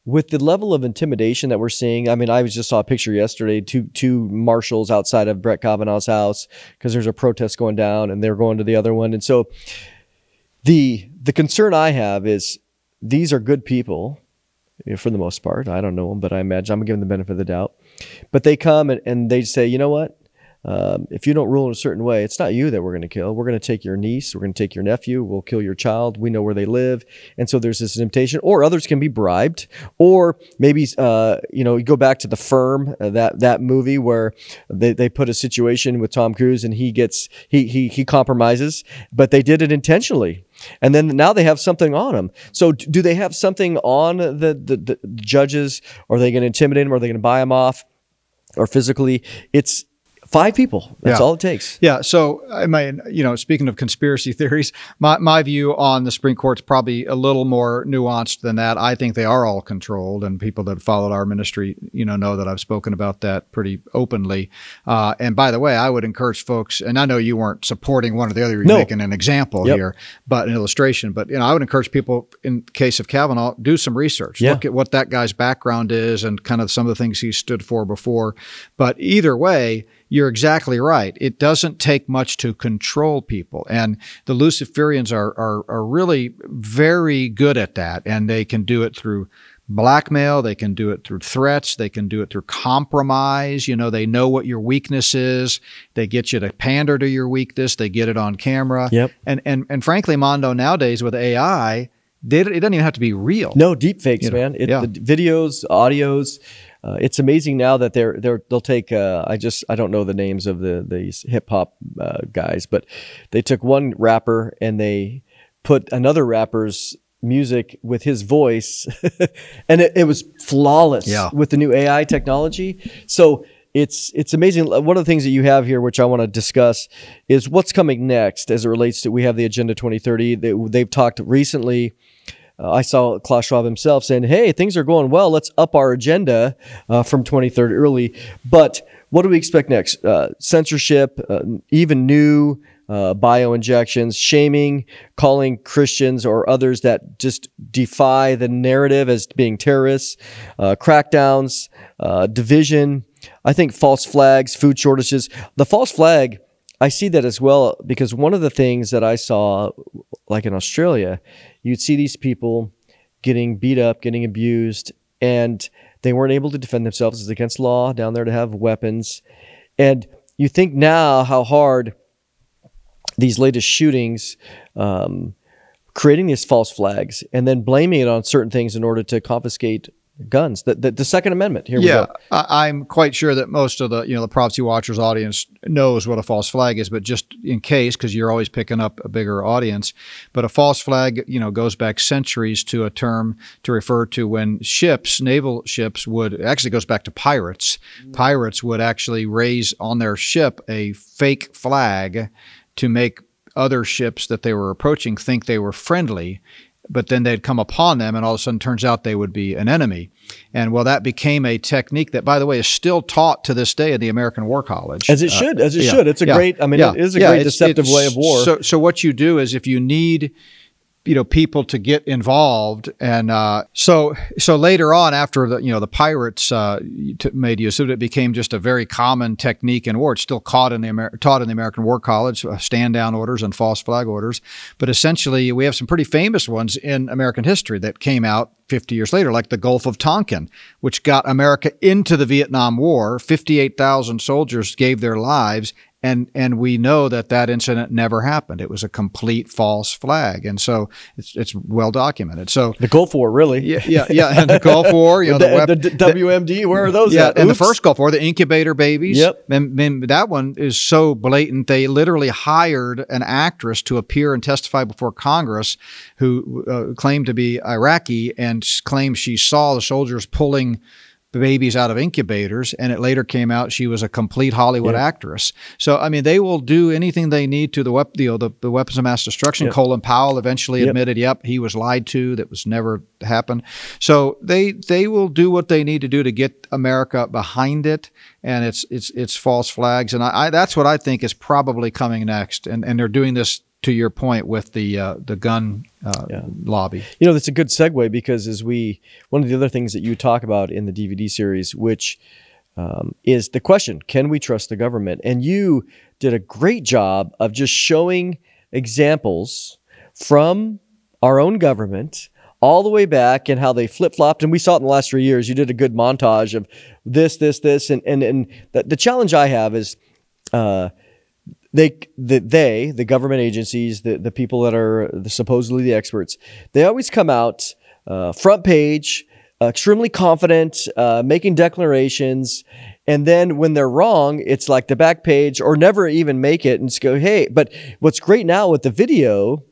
with the level of intimidation that we're seeing, I mean, I just saw a picture yesterday, two two marshals outside of Brett Kavanaugh's house because there's a protest going down, and they're going to the other one, and so the the concern I have is these are good people for the most part. I don't know them, but I imagine I'm giving the benefit of the doubt. But they come and, and they say, you know what? Um, if you don't rule in a certain way, it's not you that we're going to kill. We're going to take your niece. We're going to take your nephew. We'll kill your child. We know where they live. And so there's this temptation, or others can be bribed, or maybe, uh, you know, you go back to the firm, uh, that, that movie where they, they put a situation with Tom Cruise and he gets, he, he, he compromises, but they did it intentionally. And then now they have something on them. So do they have something on the, the, the judges? Are they going to intimidate them? Are they going to buy them off? Or physically, it's Five people. That's yeah. all it takes. Yeah. So, I mean, you know, speaking of conspiracy [laughs] theories, my, my view on the Supreme Court's probably a little more nuanced than that. I think they are all controlled, and people that followed our ministry, you know, know that I've spoken about that pretty openly. Uh, and by the way, I would encourage folks, and I know you weren't supporting one or the other, you're no. making an example yep. here, but an illustration. But, you know, I would encourage people, in case of Kavanaugh, do some research. Yeah. Look at what that guy's background is and kind of some of the things he stood for before. But either way, you're exactly right. It doesn't take much to control people. And the Luciferians are, are, are really very good at that. And they can do it through blackmail. They can do it through threats. They can do it through compromise. You know, they know what your weakness is. They get you to pander to your weakness. They get it on camera. Yep. And, and, and frankly, Mondo, nowadays with AI, they, it doesn't even have to be real. No deep fakes, you know? man. It, yeah. The videos, audios, uh, it's amazing now that they're they're they'll take uh, I just I don't know the names of the these hip hop uh, guys, but they took one rapper and they put another rapper's music with his voice, [laughs] and it, it was flawless yeah. with the new AI technology. So it's it's amazing. One of the things that you have here, which I want to discuss, is what's coming next as it relates to. We have the Agenda 2030. They, they've talked recently uh, I saw Klaus Schwab himself saying, "Hey, things are going well. Let's up our agenda uh, from 23rd early." But what do we expect next? Uh, censorship, uh, even new uh, bio injections, shaming, calling Christians or others that just defy the narrative as being terrorists, uh, crackdowns, division. I think false flags, food shortages. The false flag. I see that as well because one of the things that I saw, like in Australia, you'd see these people getting beat up, getting abused, and they weren't able to defend themselves. It's against law down there to have weapons. And you think now how hard these latest shootings, um, creating these false flags and then blaming it on certain things in order to confiscate guns. The, the, the Second Amendment. Here yeah, I, am quite sure that most of the you know the Prophecy Watchers audience knows what a false flag is, but just in case, because you're always picking up a bigger audience. But a false flag, you know, goes back centuries to a term to refer to when ships, naval ships, would actually goes back to pirates. Mm-hmm. Pirates would actually raise on their ship a fake flag to make other ships that they were approaching think they were friendly but then they'd come upon them and all of a sudden turns out they would be an enemy. And well, that became a technique that, by the way, is still taught to this day at the American War College. As it uh, should, as it yeah, should. It's a yeah, great, I mean, yeah, it is a great deceptive way of war. So, so what you do is if you need you know people to get involved. And uh, so so later on after the you know the pirates uh, made use of it, it became just a very common technique in war. It's still caught in the Amer- taught in the American War College uh, stand down orders and false flag orders. But essentially we have some pretty famous ones in American history that came out 50 years later like the Gulf of Tonkin which got America into the Vietnam War. 58,000 soldiers gave their lives and and we know that that incident never happened. It was a complete false flag, and so it's it's well documented. So the Gulf War, really, yeah, yeah, yeah, and the Gulf War, you [laughs] know, the, the, web, the, the WMD, where are those? Yeah, at? and the first Gulf War, the incubator babies. Yep. and, and that one is so blatant. They literally hired an actress to appear and testify before Congress, who uh, claimed to be Iraqi and claimed she saw the soldiers pulling babies out of incubators and it later came out she was a complete Hollywood actress. So I mean they will do anything they need to the wep- you know, the, the weapons of mass destruction. Yep. Colin Powell eventually Yep. admitted, yep, he was lied to, that was never happened. So they they will do what they need to do to get America behind it and it's it's it's false flags. And I, I that's what I think is probably coming next. And and they're doing this to your point with the uh, the gun uh, Yeah. lobby. You know, that's a good segue because as we, one of the other things that you talk about in the DVD series, which um, is the question, can we trust the government? And you did a great job of just showing examples from our own government all the way back and how they flip flopped. And we saw it in the last three years. You did a good montage of this, this, this. And, and, and the, the challenge I have is, uh, they the, they the government agencies the, the people that are the, supposedly the experts they always come out uh, front page uh, extremely confident uh, making declarations. And then when they're wrong it's like the back page or never even make it and just go hey but what's great now with the video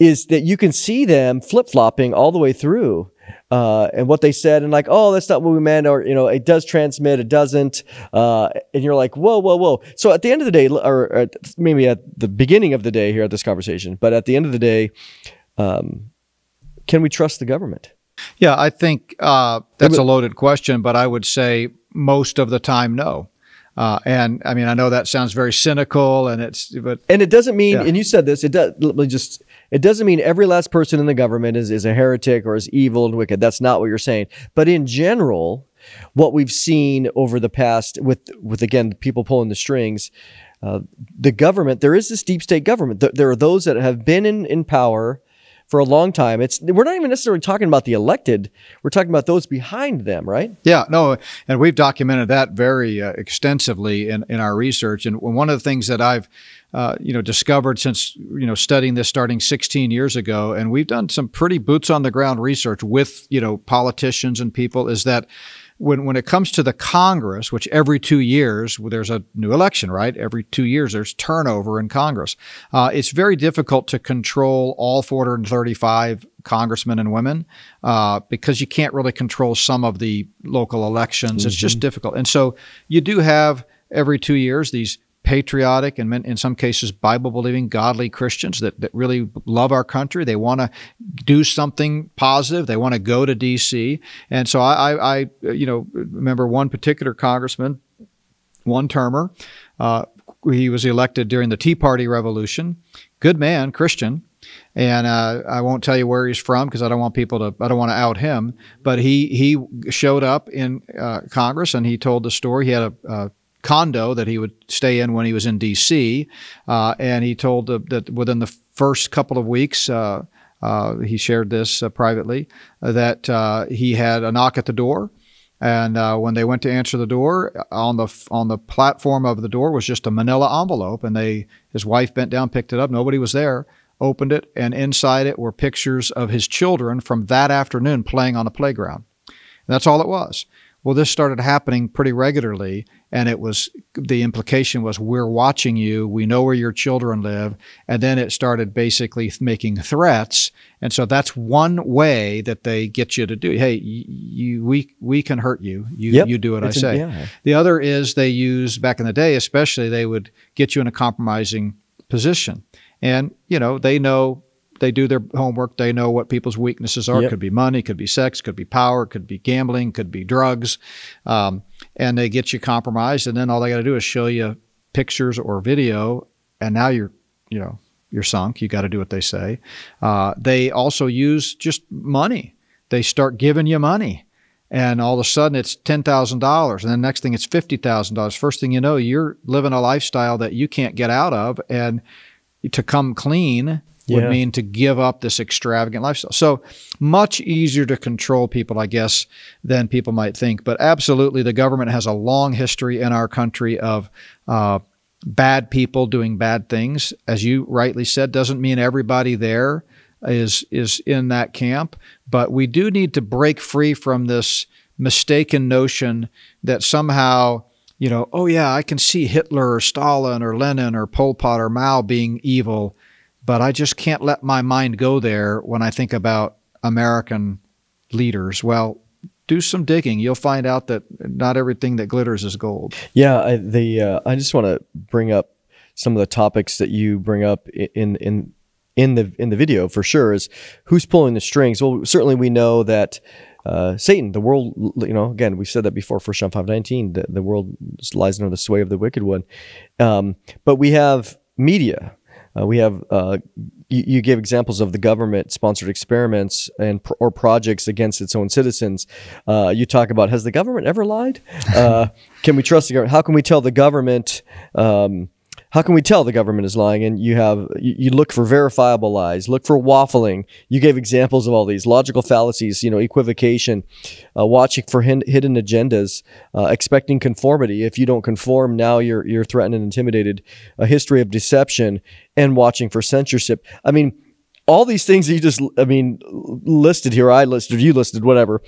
is that you can see them flip-flopping all the way through uh, and what they said and like oh that's not what we meant or you know it does transmit it doesn't uh, and you're like whoa whoa whoa so at the end of the day or at, maybe at the beginning of the day here at this conversation but at the end of the day um, can we trust the government Yeah, I think uh, that's a loaded question, but I would say most of the time, no. Uh, and I mean, I know that sounds very cynical, and it's but and it doesn't mean Yeah. and you said this it does let me just it doesn't mean every last person in the government is, is a heretic or is evil and wicked. That's not what you're saying. But in general what we've seen over the past with with again people pulling the strings uh, the government there is this deep state government. There are those that have been in, in power for a long time. It's we're not even necessarily talking about the elected. We're talking about those behind them right? Yeah, no, and we've documented that very uh, extensively in, in our research. And one of the things that I've, uh, you know, discovered since you know studying this starting 16 years ago, and we've done some pretty boots on the ground research with you know politicians and people, is that when when it comes to the Congress, which every two years well, there's a new election, right? Every two years there's turnover in Congress. Uh, it's very difficult to control all 435 congressmen and women uh, because you can't really control some of the local elections. It's just difficult, and so you do have every two years these patriotic and in some cases Bible believing godly Christians that, that really love our country. They want to do something positive. They want to go to DC. And so I, I, you know, remember one particular congressman, one termer. Uh, he was elected during the Tea Party Revolution. Good man, Christian. And uh, I won't tell you where he's from because I don't want people to. I don't want to out him. But he he showed up in uh, Congress and he told the story. He had a, a condo that he would stay in when he was in D.C. Uh, and he told uh, that within the first couple of weeks, uh, uh, he shared this uh, privately, that he had a knock at the door. And uh, when they went to answer the door, on the on the platform of the door was just a Manila envelope, and they his wife bent down, picked it up. Nobody was there. Opened it, and inside it were pictures of his children from that afternoon playing on the playground. And that's all it was. Well, this started happening pretty regularly, and it was the implication was we're watching you, we know where your children live, and then it started basically making threats, and so that's one way that they get you to do. Hey, you, we we can hurt you. You Yep. you do what I It's an- say. yeah. The other is they use back in the day, especially they would get you in a compromising position, and you know they know they do their homework. They know what people's weaknesses are. Yep. Could be money, could be sex, could be power, could be gambling, could be drugs, um, and they get you compromised. And then all they got to do is show you pictures or video, and now you're, you know, you're sunk. You got to do what they say. Uh, they also use just money. They start giving you money. And all of a sudden, it's ten thousand dollars, and then next thing, it's fifty thousand dollars. First thing you know, you're living a lifestyle that you can't get out of, and to come clean would Yeah. mean to give up this extravagant lifestyle. So much easier to control people, I guess, than people might think. But absolutely, the government has a long history in our country of uh, bad people doing bad things, as you rightly said, doesn't mean everybody there is is in that camp. But we do need to break free from this mistaken notion that somehow you know, oh yeah, I can see Hitler or Stalin or Lenin or Pol Pot or Mao being evil, but I just can't let my mind go there when I think about American leaders. Well, do some digging. You'll find out that not everything that glitters is gold. Yeah, I, the uh, I just want to bring up some of the topics that you bring up in in in the in the video for sure. Is who's pulling the strings? Well, certainly we know that uh, Satan, the world, you know, again, we've said that before, First John 5 19, the, the world lies under the sway of the wicked one. Um, but we have media. Uh, we have, uh, you, you, give examples of the government sponsored experiments and or projects against its own citizens. Uh, you talk about, has the government ever lied? Uh, [laughs] can we trust the government? How can we tell the government? Um, how can we tell the government is lying? And you have you, you, look for verifiable lies, look for waffling. You gave examples of all these logical fallacies, you know, equivocation, uh, watching for hin- hidden agendas, uh, expecting conformity. If you don't conform, now you're you're threatened and intimidated. A history of deception and watching for censorship. I mean, all these things that you just I mean listed here, I listed, you listed, whatever.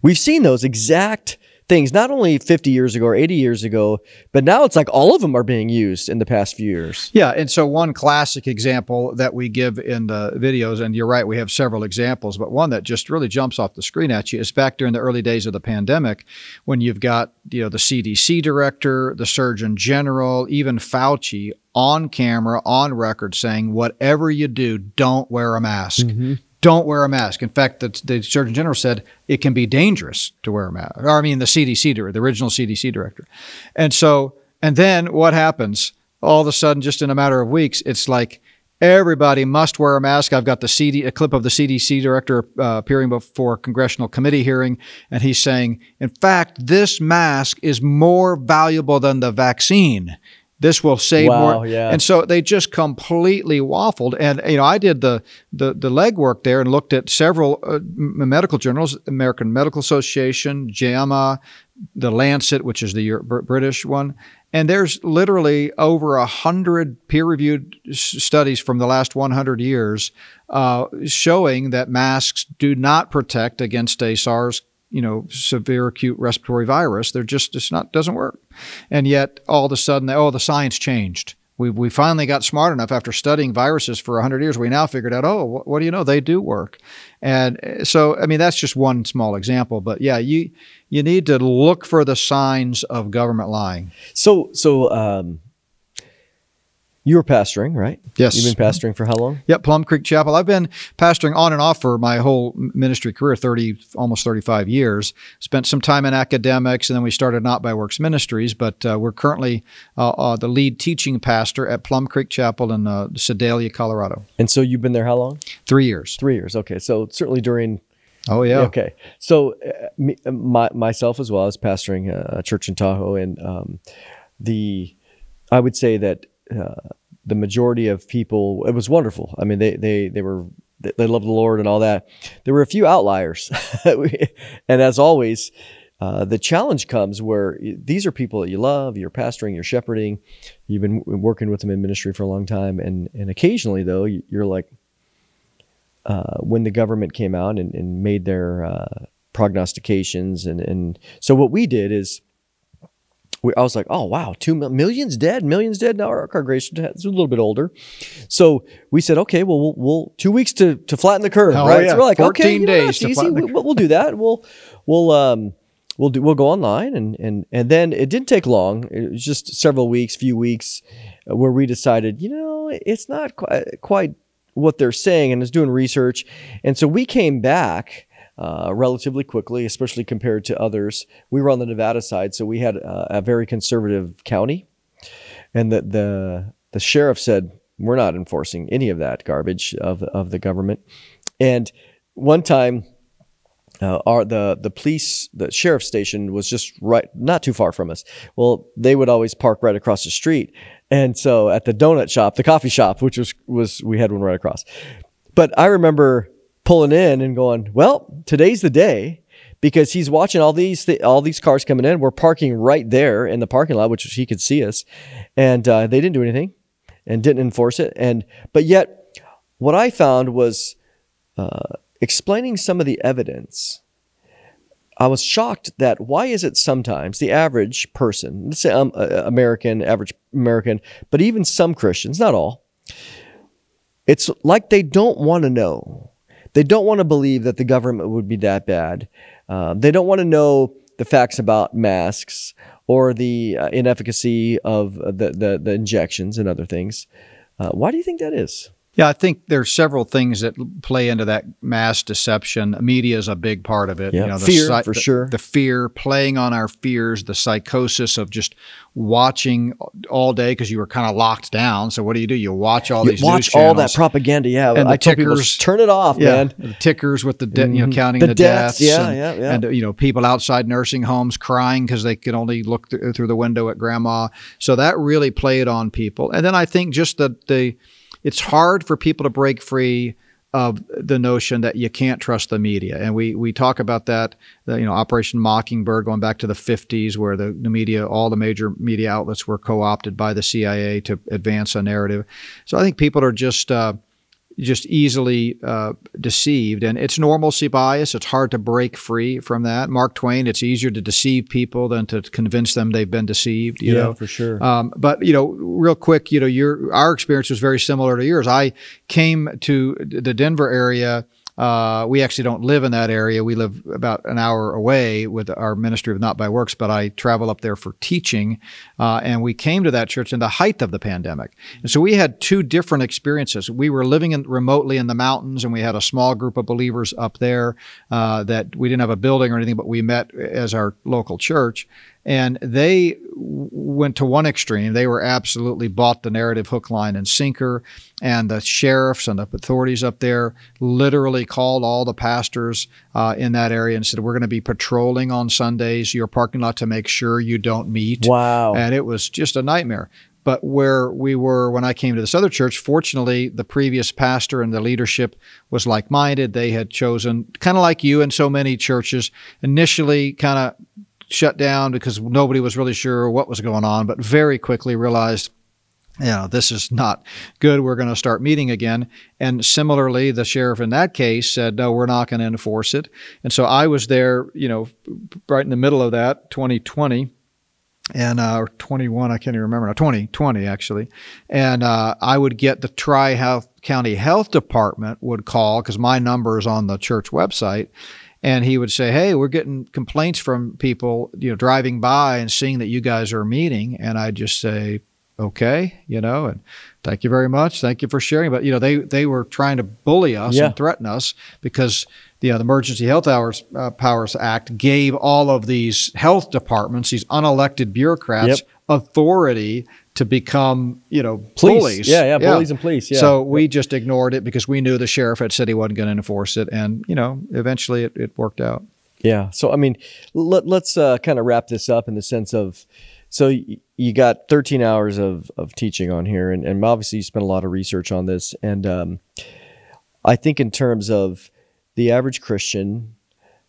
We've seen those exact things, not only 50 years ago or 80 years ago, but now it's like all of them are being used in the past few years. Yeah. And so, one classic example that we give in the videos, and you're right, we have several examples, but one that just really jumps off the screen at you is back during the early days of the pandemic when you've got, you know, the CDC director, the Surgeon General, even Fauci on camera, on record saying, whatever you do, don't wear a mask. Mm-hmm don't wear a mask. In fact, the, the, Surgeon General said it can be dangerous to wear a mask. Or, I mean, the CDC director, the original CDC director. And so, and then what happens? All of a sudden, just in a matter of weeks, it's like everybody must wear a mask. I've got the CD, a clip of the CDC director uh, appearing before a congressional committee hearing, and he's saying, in fact, this mask is more valuable than the vaccine. This will save wow, more. Yeah. And so they just completely waffled. And you know, I did the the, the legwork there and looked at several uh, medical journals: American Medical Association, JAMA, the Lancet, which is the British one. And there's literally over a hundred peer-reviewed studies from the last 100 years uh, showing that masks do not protect against a SARS you know, severe acute respiratory virus. They're just, it's not, doesn't work. And yet all of a sudden, oh, the science changed. We, we finally got smart enough after studying viruses for 100 years. We now figured out, oh, what, what do you know? They do work. And eh, so, I mean, that's just one small example. But yeah, you, you need to look for the signs of government lying. So, so, um, you were pastoring, right? Yes. You've been pastoring for how long? Yep, Plum Creek Chapel. I've been pastoring on and off for my whole ministry career, 30, almost 35 years. Spent some time in academics, and then we started Not by Works Ministries, but uh, we're currently uh, uh, the lead teaching pastor at Plum Creek Chapel in uh, Sedalia, Colorado. And so you've been there how long? Three years. Three years. Okay. So certainly during Oh yeah. Okay. So uh, me, my, myself as well as pastoring a church in Tahoe, and um, the I would say that uh, the majority of people, it was wonderful. I mean, they they they were they loved the Lord and all that. There were a few outliers, [laughs] and as always, uh, the challenge comes where these are people that you love, you're pastoring, you're shepherding, you've been working with them in ministry for a long time, and and occasionally though you're like, uh, when the government came out and, and made their uh, prognostications, and and so what we did is we, I was like, oh wow, two millions dead, millions dead. Now our congregation is a little bit older, so we said, okay, well, we'll, we'll two weeks to to flatten the curve, oh, right? Yeah. So we're like, okay, you know, days easy. We, will do [laughs] that. We'll we'll um we'll do we'll go online and and and then it didn't take long. It was just several weeks, few weeks, uh, where we decided, you know, it's not quite quite what they're saying, and is doing research, and so we came back uh, relatively quickly, especially compared to others. We were on the Nevada side, so we had uh, a very conservative county, and the the the sheriff said we're not enforcing any of that garbage of of the government. And one time, uh, our the the police the sheriff station was just right not too far from us. Well, they would always park right across the street, and so at the donut shop, the coffee shop, which was was we had one right across. But I remember pulling in and going, well, today's the day because he's watching all these th- all these cars coming in. We're parking right there in the parking lot, which he could see us, and uh, they didn't do anything and didn't enforce it. And but yet, what I found was uh, explaining some of the evidence. I was shocked that why is it sometimes the average person, let's say um, uh, American, average American, but even some Christians, not all, it's like they don't want to know. They don't want to believe that the government would be that bad. Uh, they don't want to know the facts about masks or the uh, inefficacy of the, the, the injections and other things. Uh, why do you think that is? Yeah, I think there's several things that play into that mass deception. Media is a big part of it. Yeah, you know, the fear for the, sure. The fear, playing on our fears, the psychosis of just watching all day because you were kind of locked down. So what do you do? You watch all You these watch all that propaganda. Yeah, And I the tell people tickers. turn it off, yeah, man. the tickers with the de- you know Mhm. counting The the, deaths, yeah, and, yeah, yeah. and you know people outside nursing homes crying because they could only look th- through the window at grandma. So that really played on people. And then I think just the the it's hard for people to break free of the notion that you can't trust the media. And we we talk about that, you know, Operation Mockingbird going back to the 50s where the, the media, all the major media outlets were co-opted by the CIA to advance a narrative. So I think people are just uh, just easily uh, deceived, and it's normalcy bias. It's hard to break free from that. Mark Twain. It's easier to deceive people than to convince them they've been deceived. You yeah, know, for sure. um, but you know, real quick, you know, your our experience was very similar to yours. I came to the Denver area. Uh, we actually don't live in that area. We live about an hour away with our ministry of Not by Works, but I travel up there for teaching. Uh, and we came to that church in the height of the pandemic. And so we had two different experiences. We were living in, remotely in the mountains, and we had a small group of believers up there uh, that we didn't have a building or anything, but we met as our local church and they went to one extreme. They were absolutely bought the narrative hook, line, and sinker. And the sheriffs and the authorities up there literally called all the pastors uh, in that area and said, "We're going to be patrolling on Sundays your parking lot to make sure you don't meet." wow. And it was just a nightmare. But where we were when I came to this other church, fortunately, the previous pastor and the leadership was like minded. They had chosen, kind of like you and so many churches, initially kind of shut down because nobody was really sure what was going on, but very quickly realized you know, this is not good. We're going to start meeting again. And similarly, the sheriff in that case said, no, we're not going to enforce it. And so I was there, you know, right in the middle of that, 2020 and uh, 21, I can't even remember now, 2020 actually. And uh, I would get the Tri County Health Department would call because my number is on the church website. And he would say, "Hey, we're getting complaints from people, you know, driving by and seeing that you guys are meeting." And I'd just say, "Okay, you know, and thank you very much, thank you for sharing." But you know, they they were trying to bully us Yeah. and threaten us because you know, the Emergency Health Hours, uh, Powers Act gave all of these health departments, these unelected bureaucrats, Yep. authority to become, you know, Police. bullies. Yeah, yeah, bullies and police, yeah. So we just ignored it because we knew the sheriff had said he wasn't going to enforce it, and you know, eventually it, it worked out. Yeah. So I mean, let, let's uh, kind of wrap this up in the sense of, so y- you got 13 hours of, of teaching on here, and, and obviously you spent a lot of research on this, and um, I think in terms of the average Christian,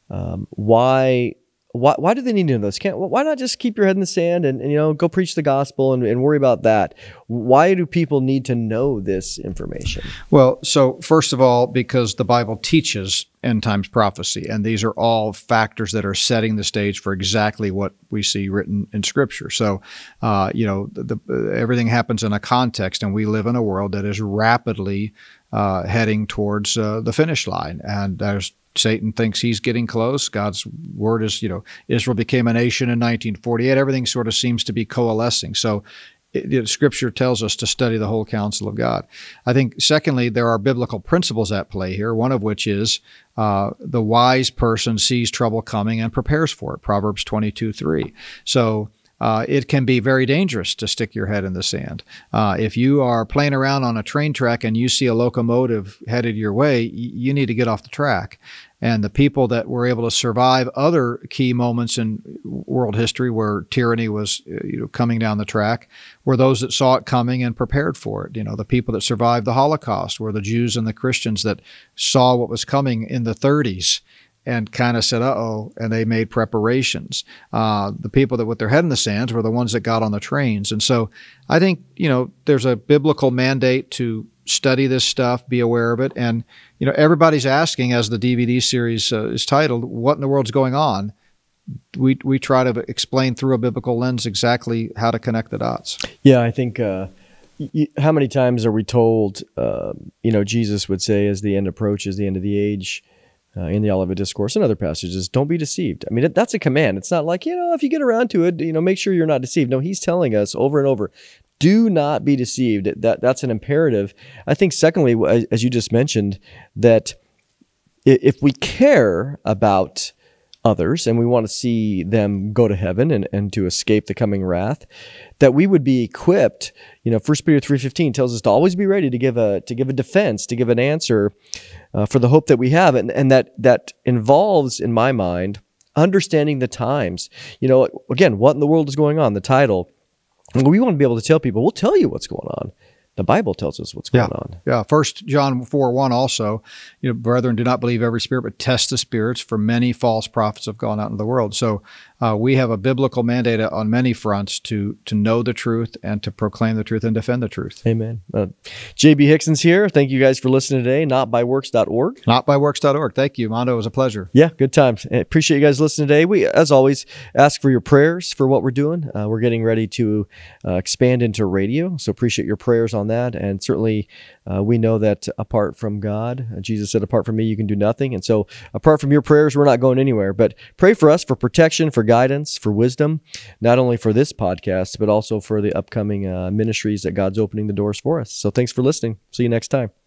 um, why. Why, why do they need to know this? Can't why not just keep your head in the sand and, and you know go preach the gospel and, and worry about that? Why do people need to know this information? Well, so first of all, because the Bible teaches end times prophecy, and these are all factors that are setting the stage for exactly what we see written in Scripture. So, uh, you know, the, the, everything happens in a context, and we live in a world that is rapidly uh, heading towards uh, the finish line, and there's Satan thinks he's getting close. God's word is, you know, Israel became a nation in 1948. Everything sort of seems to be coalescing. So, it, it- Scripture tells us to study the whole counsel of God. I think, secondly, there are biblical principles at play here, one of which is uh, the wise person sees trouble coming and prepares for it. Proverbs 22 3. So, uh, it can be very dangerous to stick your head in the sand. Uh, if you are playing around on a train track and you see a locomotive headed your way, you need to get off the track. And the people that were able to survive other key moments in world history where tyranny was uh, you know, coming down the track were those that saw it coming and prepared for it. You know, the people that survived the Holocaust were the Jews and the Christians that saw what was coming in the 30s and kind of said, "Uh oh," and they made preparations. Uh, the people that with their head in the sands were the ones that got on the trains, and so I think you know there's a biblical mandate to study this stuff, be aware of it, and you know everybody's asking as the DVD series uh, is titled, "What in the world's going on?" We we try to explain through a biblical lens exactly how to connect the dots. Yeah, I think. Uh, how many times are we told? Uh, you know, Jesus would say, as the end approaches, the end of the age. Uh, in the Olivet Discourse and other passages, don't be deceived. I mean, that's a command. It's not like, you know, if you get around to it, you know, make sure you're not deceived. No, he's telling us over and over, do not be deceived. That that's an imperative. I think secondly, as you just mentioned, that if we care about others and we want to see them go to heaven and, and to escape the coming wrath that we would be equipped you know first peter 3.15 tells us to always be ready to give a to give a defense to give an answer uh, for the hope that we have and, and that that involves in my mind understanding the times you know again what in the world is going on the title we want to be able to tell people we'll tell you what's going on the Bible tells us what's going yeah. on. Yeah. First John 4 1 also, you know, brethren, do not believe every spirit, but test the spirits, for many false prophets have gone out into the world. So uh, we have a biblical mandate on many fronts to to know the truth and to proclaim the truth and defend the truth. Amen. Uh, JB Hixson's here. Thank you guys for listening today. Notbyworks.org. Notbyworks.org. Thank you, Mondo. It was a pleasure. Yeah, good times. Appreciate you guys listening today. We, as always, ask for your prayers for what we're doing. Uh, we're getting ready to uh, expand into radio, so appreciate your prayers on that. And certainly, uh, we know that apart from God, uh, Jesus said, "Apart from me, you can do nothing." And so, apart from your prayers, we're not going anywhere. But pray for us for protection, for guidance, for wisdom, not only for this podcast, but also for the upcoming uh, ministries that God's opening the doors for us. So thanks for listening. See you next time.